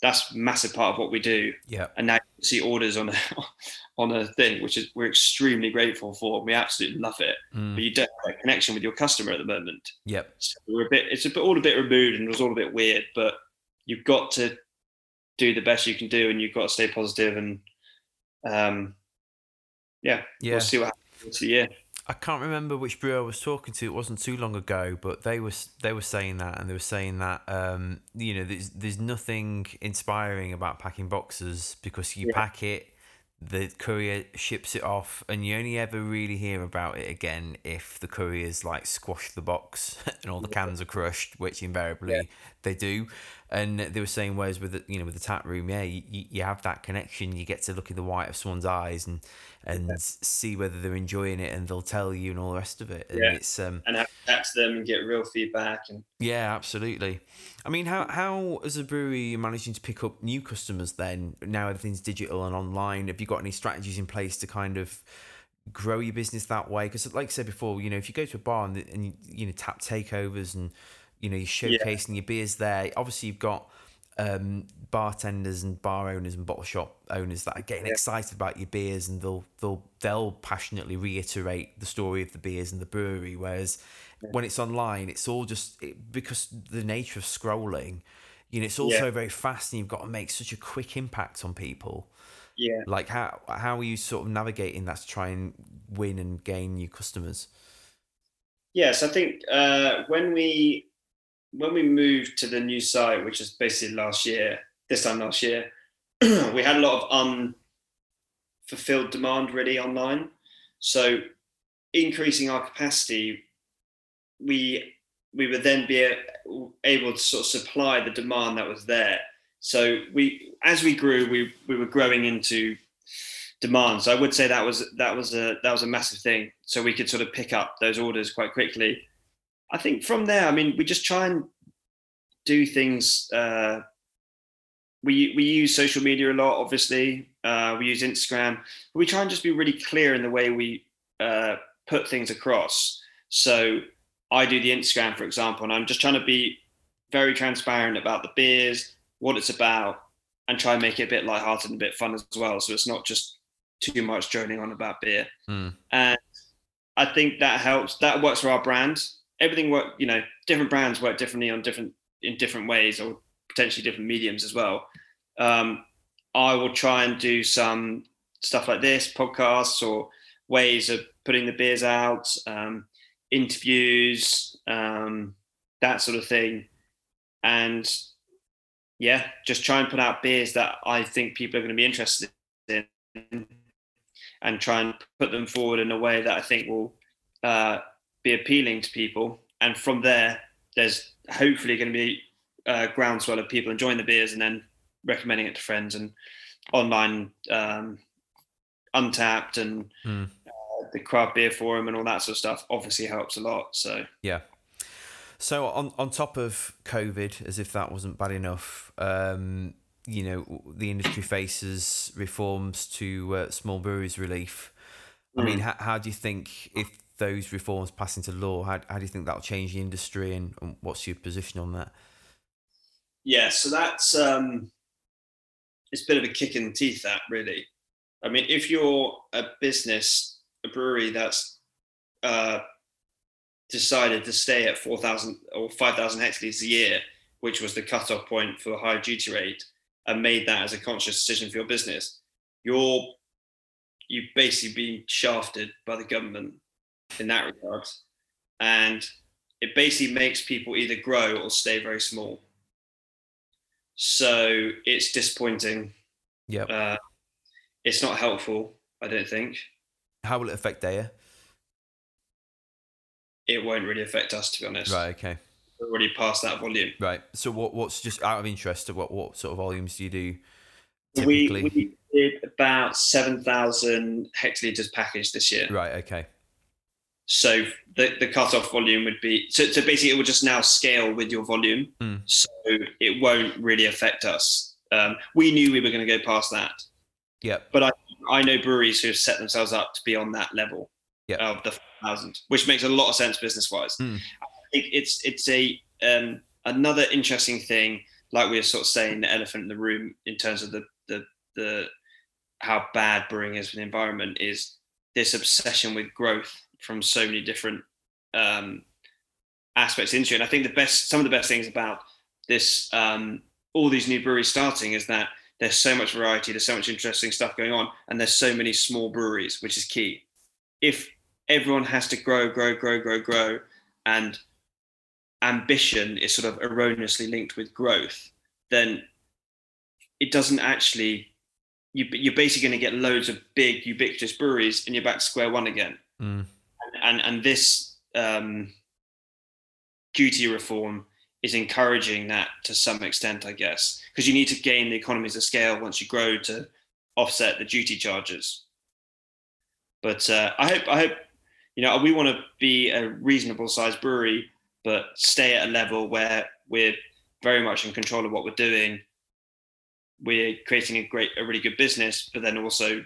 that's a massive part of what we do. Yeah. And now see orders on a on a thing, which is we're extremely grateful for. We absolutely love it. Mm. But you don't have a connection with your customer at the moment. Yep. So we're a bit it's a bit all a bit removed and it was all a bit weird, but you've got to do the best you can do and you've got to stay positive and um yeah, Yeah. we'll see what happens year. I can't remember which brewer I was talking to. It wasn't too long ago, but they were they were saying that, and they were saying that um, you know there's there's nothing inspiring about packing boxes because you Yeah. pack it, the courier ships it off, and you only ever really hear about it again if the couriers like squash the box and all the cans are crushed, which invariably Yeah. they do. And they were saying, whereas with the, you know with the tap room, yeah, you, you you have that connection. You get to look in the white of someone's eyes and and see whether they're enjoying it, and they'll tell you and all the rest of it. And Yeah. it's um And have to chat to them and get real feedback and yeah, absolutely. I mean, how how as a brewery you're managing to pick up new customers then? Now everything's digital and online. Have you got any strategies in place to kind of grow your business that way? Because, like I said before, you know, if you go to a bar and, and you, you know tap takeovers and you know you're Yeah. showcasing your beers there, obviously you've got um, bartenders and bar owners and bottle shop owners that are getting Yeah. excited about your beers and they'll they'll they'll passionately reiterate the story of the beers and the brewery. Whereas when it's online, it's all just it, because the nature of scrolling. You know, it's also Yeah. very fast, and you've got to make such a quick impact on people. yeah. Like how how are you sort of navigating that to try and win and gain new customers? Yes, I think uh, when we when we moved to the new site, which is basically last year, this time last year, we had a lot of unfulfilled demand really online. So increasing our capacity, we we would then be able to sort of supply the demand that was there. So we, as we grew, we we were growing into demand. So I would say that was that was a that was a massive thing. So we could sort of pick up those orders quite quickly. I think from there, I mean, we just try and do things. Uh, we we use social media a lot, obviously. Uh, we use Instagram. But we try and just be really clear in the way we uh, put things across. So I do the Instagram, for example, and I'm just trying to be very transparent about the beers, what it's about, and try and make it a bit lighthearted and a bit fun as well. So it's not just too much droning on about beer. Mm. And I think that helps. That works for our brand. Everything work, you know, different brands work differently on different in different ways or potentially different mediums as well. Um, I will try and do some stuff like this, podcasts or ways of putting the beers out, um, interviews, um, that sort of thing. And yeah, just try and put out beers that I think people are going to be interested in and try and put them forward in a way that I think will uh, be appealing to people. And from there, there's hopefully going to be a groundswell of people enjoying the beers and then recommending it to friends and online um, Untappd and Mm. uh, the craft beer forum and all that sort of stuff obviously helps a lot. So Yeah. So on on top of COVID, as if that wasn't bad enough, um, you know, the industry faces reforms to uh, small breweries relief. I mean, how, how do you think if those reforms pass into law, how, how do you think that'll change the industry, and, and what's your position on that? yeah, so that's um, it's a bit of a kick in the teeth. That really, I mean, if you're a business, a brewery that's uh, decided to stay at four thousand or five thousand hectolitres a year, which was the cutoff point for the higher duty rate, and made that as a conscious decision for your business, you're you've basically been shafted by the government in that regard, and it basically makes people either grow or stay very small. So it's disappointing. Yeah. Uh, it's not helpful. I don't think How will it affect Deya? it won't really affect us, to be honest. Right. Okay. We're already past that volume. Right. So what what's just out of interest? What what sort of volumes do you do? We, Typically. we did about seven thousand hectolitres packaged this year. Right. Okay. So the the cutoff volume would be so, so basically it will just now scale with your volume. Mm. So it won't really affect us. Um, we knew we were going to go past that. Yeah. But I I know breweries who have set themselves up to be on that level Yeah. of the thousand, which makes a lot of sense business wise. Mm. I think it's it's a um, another interesting thing, like we were sort of saying, the elephant in the room in terms of the the the how bad brewing is for the environment is this obsession with growth from so many different um, aspects into it. And I think the best some of the best things about this um, all these new breweries starting is that there's so much variety, there's so much interesting stuff going on, and there's so many small breweries, which is key. If everyone has to grow, grow, grow, grow, grow, and ambition is sort of erroneously linked with growth, then it doesn't actually. You, you're basically going to get loads of big ubiquitous breweries, and you're back to square one again. Mm. And and this um, duty reform is encouraging that to some extent, I guess, because you need to gain the economies of scale once you grow to offset the duty charges. But uh, I hope, I hope, you know, we want to be a reasonable sized brewery, but stay at a level where we're very much in control of what we're doing. We're creating a great, a really good business, but then also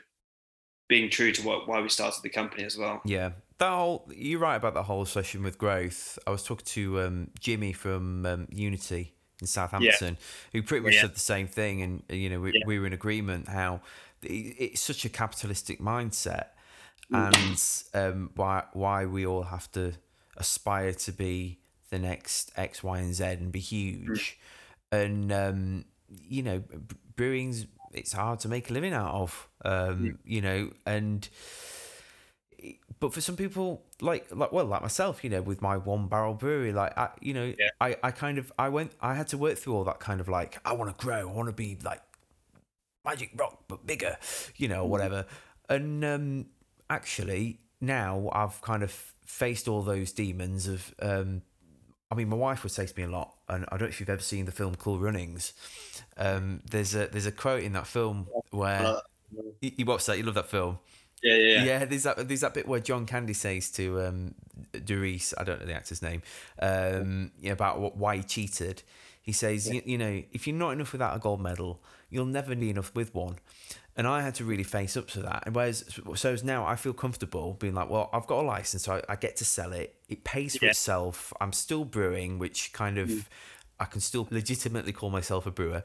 being true to what why we started the company as well. Yeah, that whole you're right about that whole session with growth. I was talking to um, Jimmy from um, Unity in Southampton, who pretty much Yeah. said the same thing, and uh, you know we, Yeah. we were in agreement how it's such a capitalistic mindset, Mm. and um, why why we all have to aspire to be the next X, Y, and Z and be huge, and um, you know brewing's it's hard to make a living out of, um, you know, and but for some people like like well like myself you know with my one barrel brewery like I, you know Yeah. I, I kind of i went i had to work through all that kind of like i want to grow i want to be like magic rock but bigger you know whatever and um actually now i've kind of faced all those demons of um I mean, my wife would say to me a lot, and I don't know if you've ever seen the film Cool Runnings. Um, there's a there's a quote in that film where Uh, you, you watch that, you love that film. Yeah, yeah, Yeah. yeah. there's that there's that bit where John Candy says to um, Derice, I don't know the actor's name, um, you know, about what, why he cheated. He says, you, you know, if you're not enough without a gold medal, you'll never be enough with one. And I had to really face up to that. And whereas, so as now I feel comfortable being like, well, I've got a license, so I, I get to sell it. It pays for Yeah. itself. I'm still brewing, which kind of I can still legitimately call myself a brewer,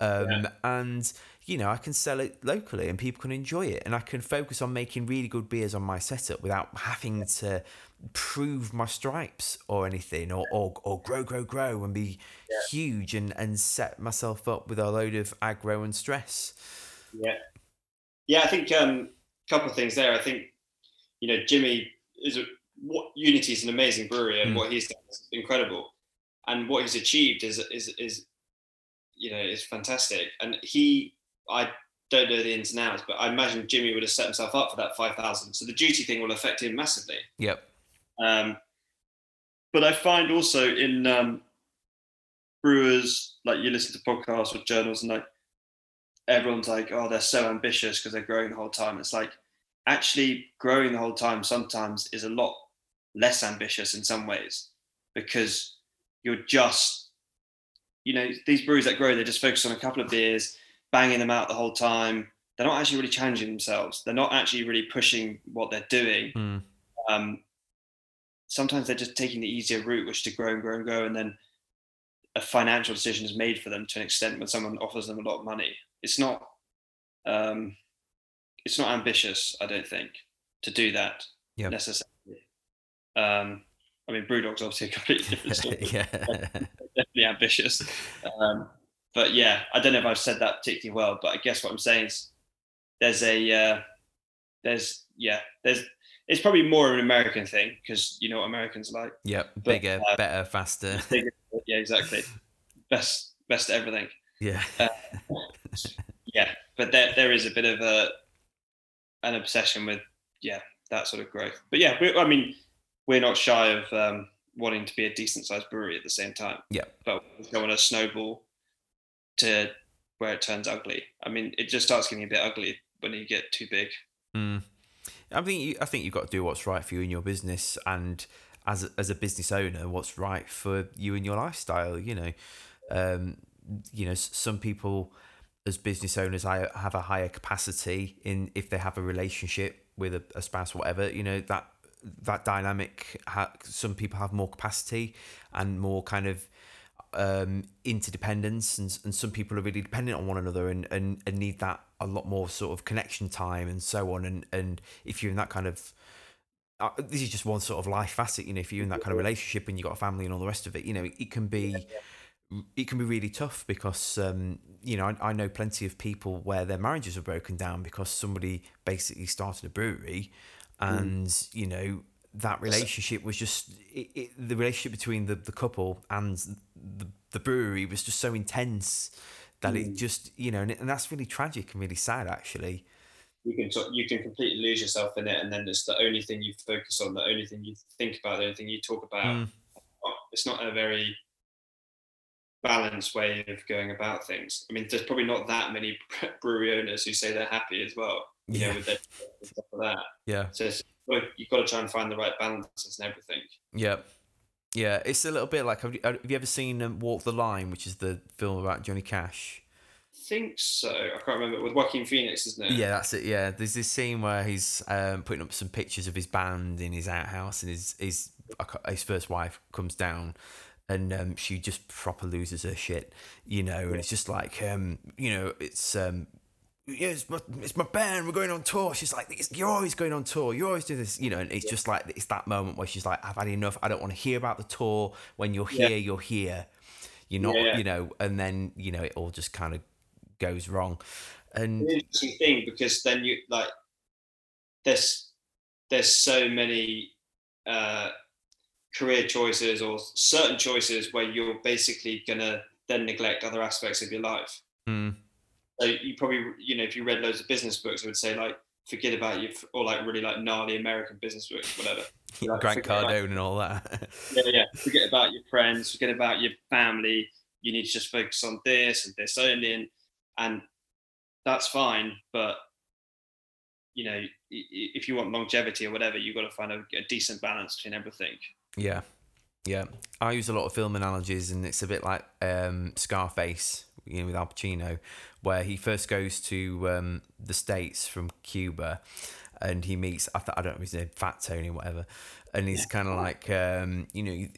um, Yeah. and you know I can sell it locally and people can enjoy it, and I can focus on making really good beers on my setup without having to prove my stripes or anything, or or, or grow, grow, grow, and be huge and and set myself up with a load of aggro and stress. Yeah, yeah. I think um, a couple of things there. I think you know Jimmy is a, what Unity is an amazing brewery, and Mm. what he's done is incredible, and what he's achieved is is is you know is fantastic. And he, I don't know the ins and outs, but I imagine Jimmy would have set himself up for that five thousand. So the duty thing will affect him massively. Yep. Um, but I find also in um, brewers, like you listen to podcasts or journals, and like everyone's like, oh, they're so ambitious because they're growing the whole time. It's like actually growing the whole time sometimes is a lot less ambitious in some ways because you're just, you know, these breweries that grow, they just focus on a couple of beers, banging them out the whole time. They're not actually really challenging themselves. They're not actually really pushing what they're doing Mm. um, sometimes they're just taking the easier route, which is to grow and grow and grow, and then a financial decision is made for them to an extent when someone offers them a lot of money. It's not, um, it's not ambitious, I don't think, to do that Yep. necessarily. Um, I mean, Brewdog's obviously a completely different story. yeah. Definitely ambitious. Um, but yeah, I don't know if I've said that particularly well, but I guess what I'm saying is there's a uh, there's yeah there's it's probably more an American thing because you know what Americans like. Yep. Bigger, uh, better, faster. Bigger- yeah, exactly. Best best everything. Yeah. Yeah, but there there is a bit of a an obsession with yeah that sort of growth. But yeah, we, I mean we're not shy of um, wanting to be a decent sized brewery at the same time. Yeah. but we don't want to snowball to where it turns ugly. I mean, it just starts getting a bit ugly when you get too big. Mm. I think you, I think you've got to do what's right for you in your business, and as a, as a business owner, what's right for you and your lifestyle. You know, um, you know, some people as business owners, I have a higher capacity in if they have a relationship with a, a spouse, whatever. You know that that dynamic. Ha- some people have more capacity and more kind of um, interdependence, and, and some people are really dependent on one another and, and, and need that a lot more sort of connection time and so on. And and if you're in that kind of uh, this is just one sort of life facet, you know. If you're in that kind of relationship and you've got a family and all the rest of it, you know, it, it can be it can be really tough because um, you know I, I know plenty of people where their marriages are broken down because somebody basically started a brewery, and you know that relationship was just it, it, the relationship between the, the couple and the, the brewery was just so intense that it just you know and, and that's really tragic and really sad actually. You can sort- you can completely lose yourself in it, and then it's the only thing you focus on, the only thing you think about, the only thing you talk about. Mm. It's not a very balanced way of going about things. I mean, there's probably not that many brewery owners who say they're happy as well. You Yeah. know, with their stuff like that. Yeah. So it's, well, you've got to try and find the right balances and everything. Yeah. Yeah, it's a little bit like have you, have you ever seen um, Walk the Line, which is the film about Johnny Cash? I think so. I can't remember with Joaquin Phoenix, isn't it? Yeah, that's it. Yeah, there's this scene where he's um, putting up some pictures of his band in his outhouse, and his his his first wife comes down, and um, she just proper loses her shit, you know. And it's just like, um, you know, it's um, yeah, it's my, it's my band. We're going on tour. She's like, "It's- you're always going on tour. You always do this, you know. And it's just like it's that moment where she's like, I've had enough. I don't want to hear about the tour. When you're Yeah. here, you're here. You're not, Yeah, yeah. you know. And then you know it all just kind of goes wrong. And an interesting thing because then you like there's there's so many uh, career choices or certain choices where you're basically gonna then neglect other aspects of your life. mm, So you probably you know if you read loads of business books, it would say like forget about your or like really like gnarly American business books, whatever. Like, Grant Cardone and all that. yeah, yeah. Forget about your friends. Forget about your family. You need to just focus on this and this only, and and that's fine. But you know, if you want longevity or whatever, you've got to find a, a decent balance between everything. Yeah, yeah. I use a lot of film analogies, and it's a bit like um, Scarface, you know, with Al Pacino, where he first goes to um, the states from Cuba, and he meets I, th- I don't know his name, Fat Tony, or whatever, and he's kind of like um, you know.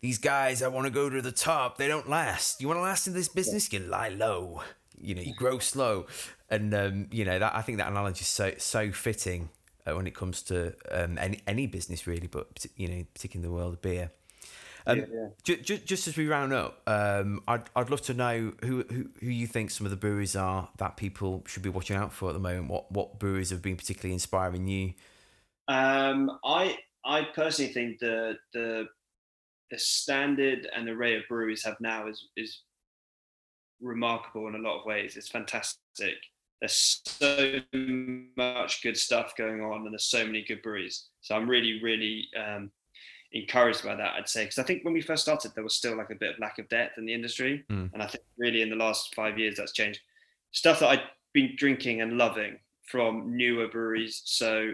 these guys I want to go to the top, they don't last. You want to last in this business, you lie low. You know, you grow slow, and um, you know that I think that analogy is so so fitting uh, when it comes to um, any any business really, but you know, particularly in the world of beer. Um, Yeah, yeah. ju- ju- just as we round up, um, I'd I'd love to know who, who who you think some of the breweries are that people should be watching out for at the moment. What what breweries have been particularly inspiring you? Um, I I personally think the the the standard and array of breweries have now is is remarkable in a lot of ways. It's fantastic. There's so much good stuff going on, and there's so many good breweries. So I'm really really um, encouraged by that. I'd say because I think when we first started, there was still like a bit of lack of depth in the industry, Mm. and I think really in the last five years that's changed. Stuff that I've been drinking and loving from newer breweries. So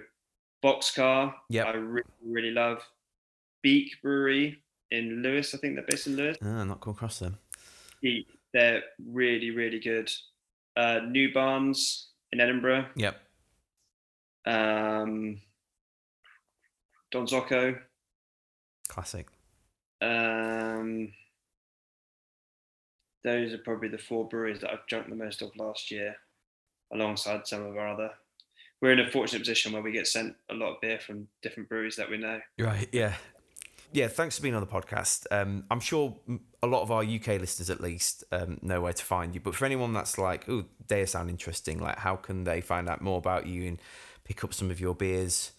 Boxcar, yeah, I really, really love. Beak Brewery in Lewes, I think they're based in Lewes. Ah, not come across them. Beak, they're really, really good. Uh, New Barns in Edinburgh. Yep. Um, Donzoko. Classic. Um, those are probably the four breweries that I've drunk the most of last year, alongside some of our other. We're in a fortunate position where we get sent a lot of beer from different breweries that we know. Right. Yeah. Yeah. Thanks for being on the podcast. Um, I'm sure a lot of our UK listeners, at least, um, know where to find you. But for anyone that's like, "Oh, they sound interesting," like, how can they find out more about you and pick up some of your beers?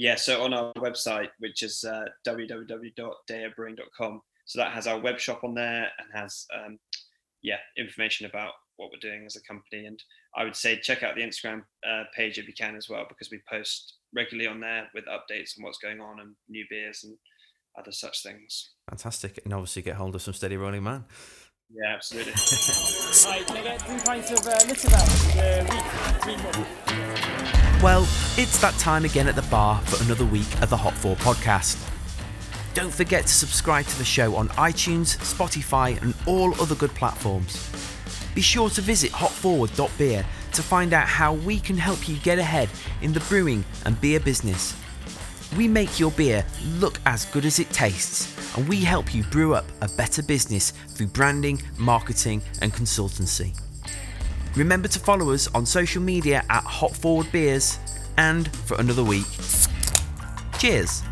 Yeah, so on our website, which is uh, www.deyabrewing.com, so that has our web shop on there and has um, yeah information about what we're doing as a company. And I would say check out the Instagram uh, page if you can as well, because we post regularly on there with updates on what's going on and new beers and other such things. Fantastic. And obviously, get hold of some steady rolling man. Yeah, absolutely. Right, can I get three pints of uh, Litterval? Uh, week, three more. Well, it's that time again at the bar for another week of the Hot 4 podcast. Don't forget to subscribe to the show on iTunes, Spotify, and all other good platforms. Be sure to visit hotforward.beer to find out how we can help you get ahead in the brewing and beer business. We make your beer look as good as it tastes, and we help you brew up a better business through branding, marketing, and consultancy. Remember to follow us on social media at Hot Forward Beers, and for another week, cheers!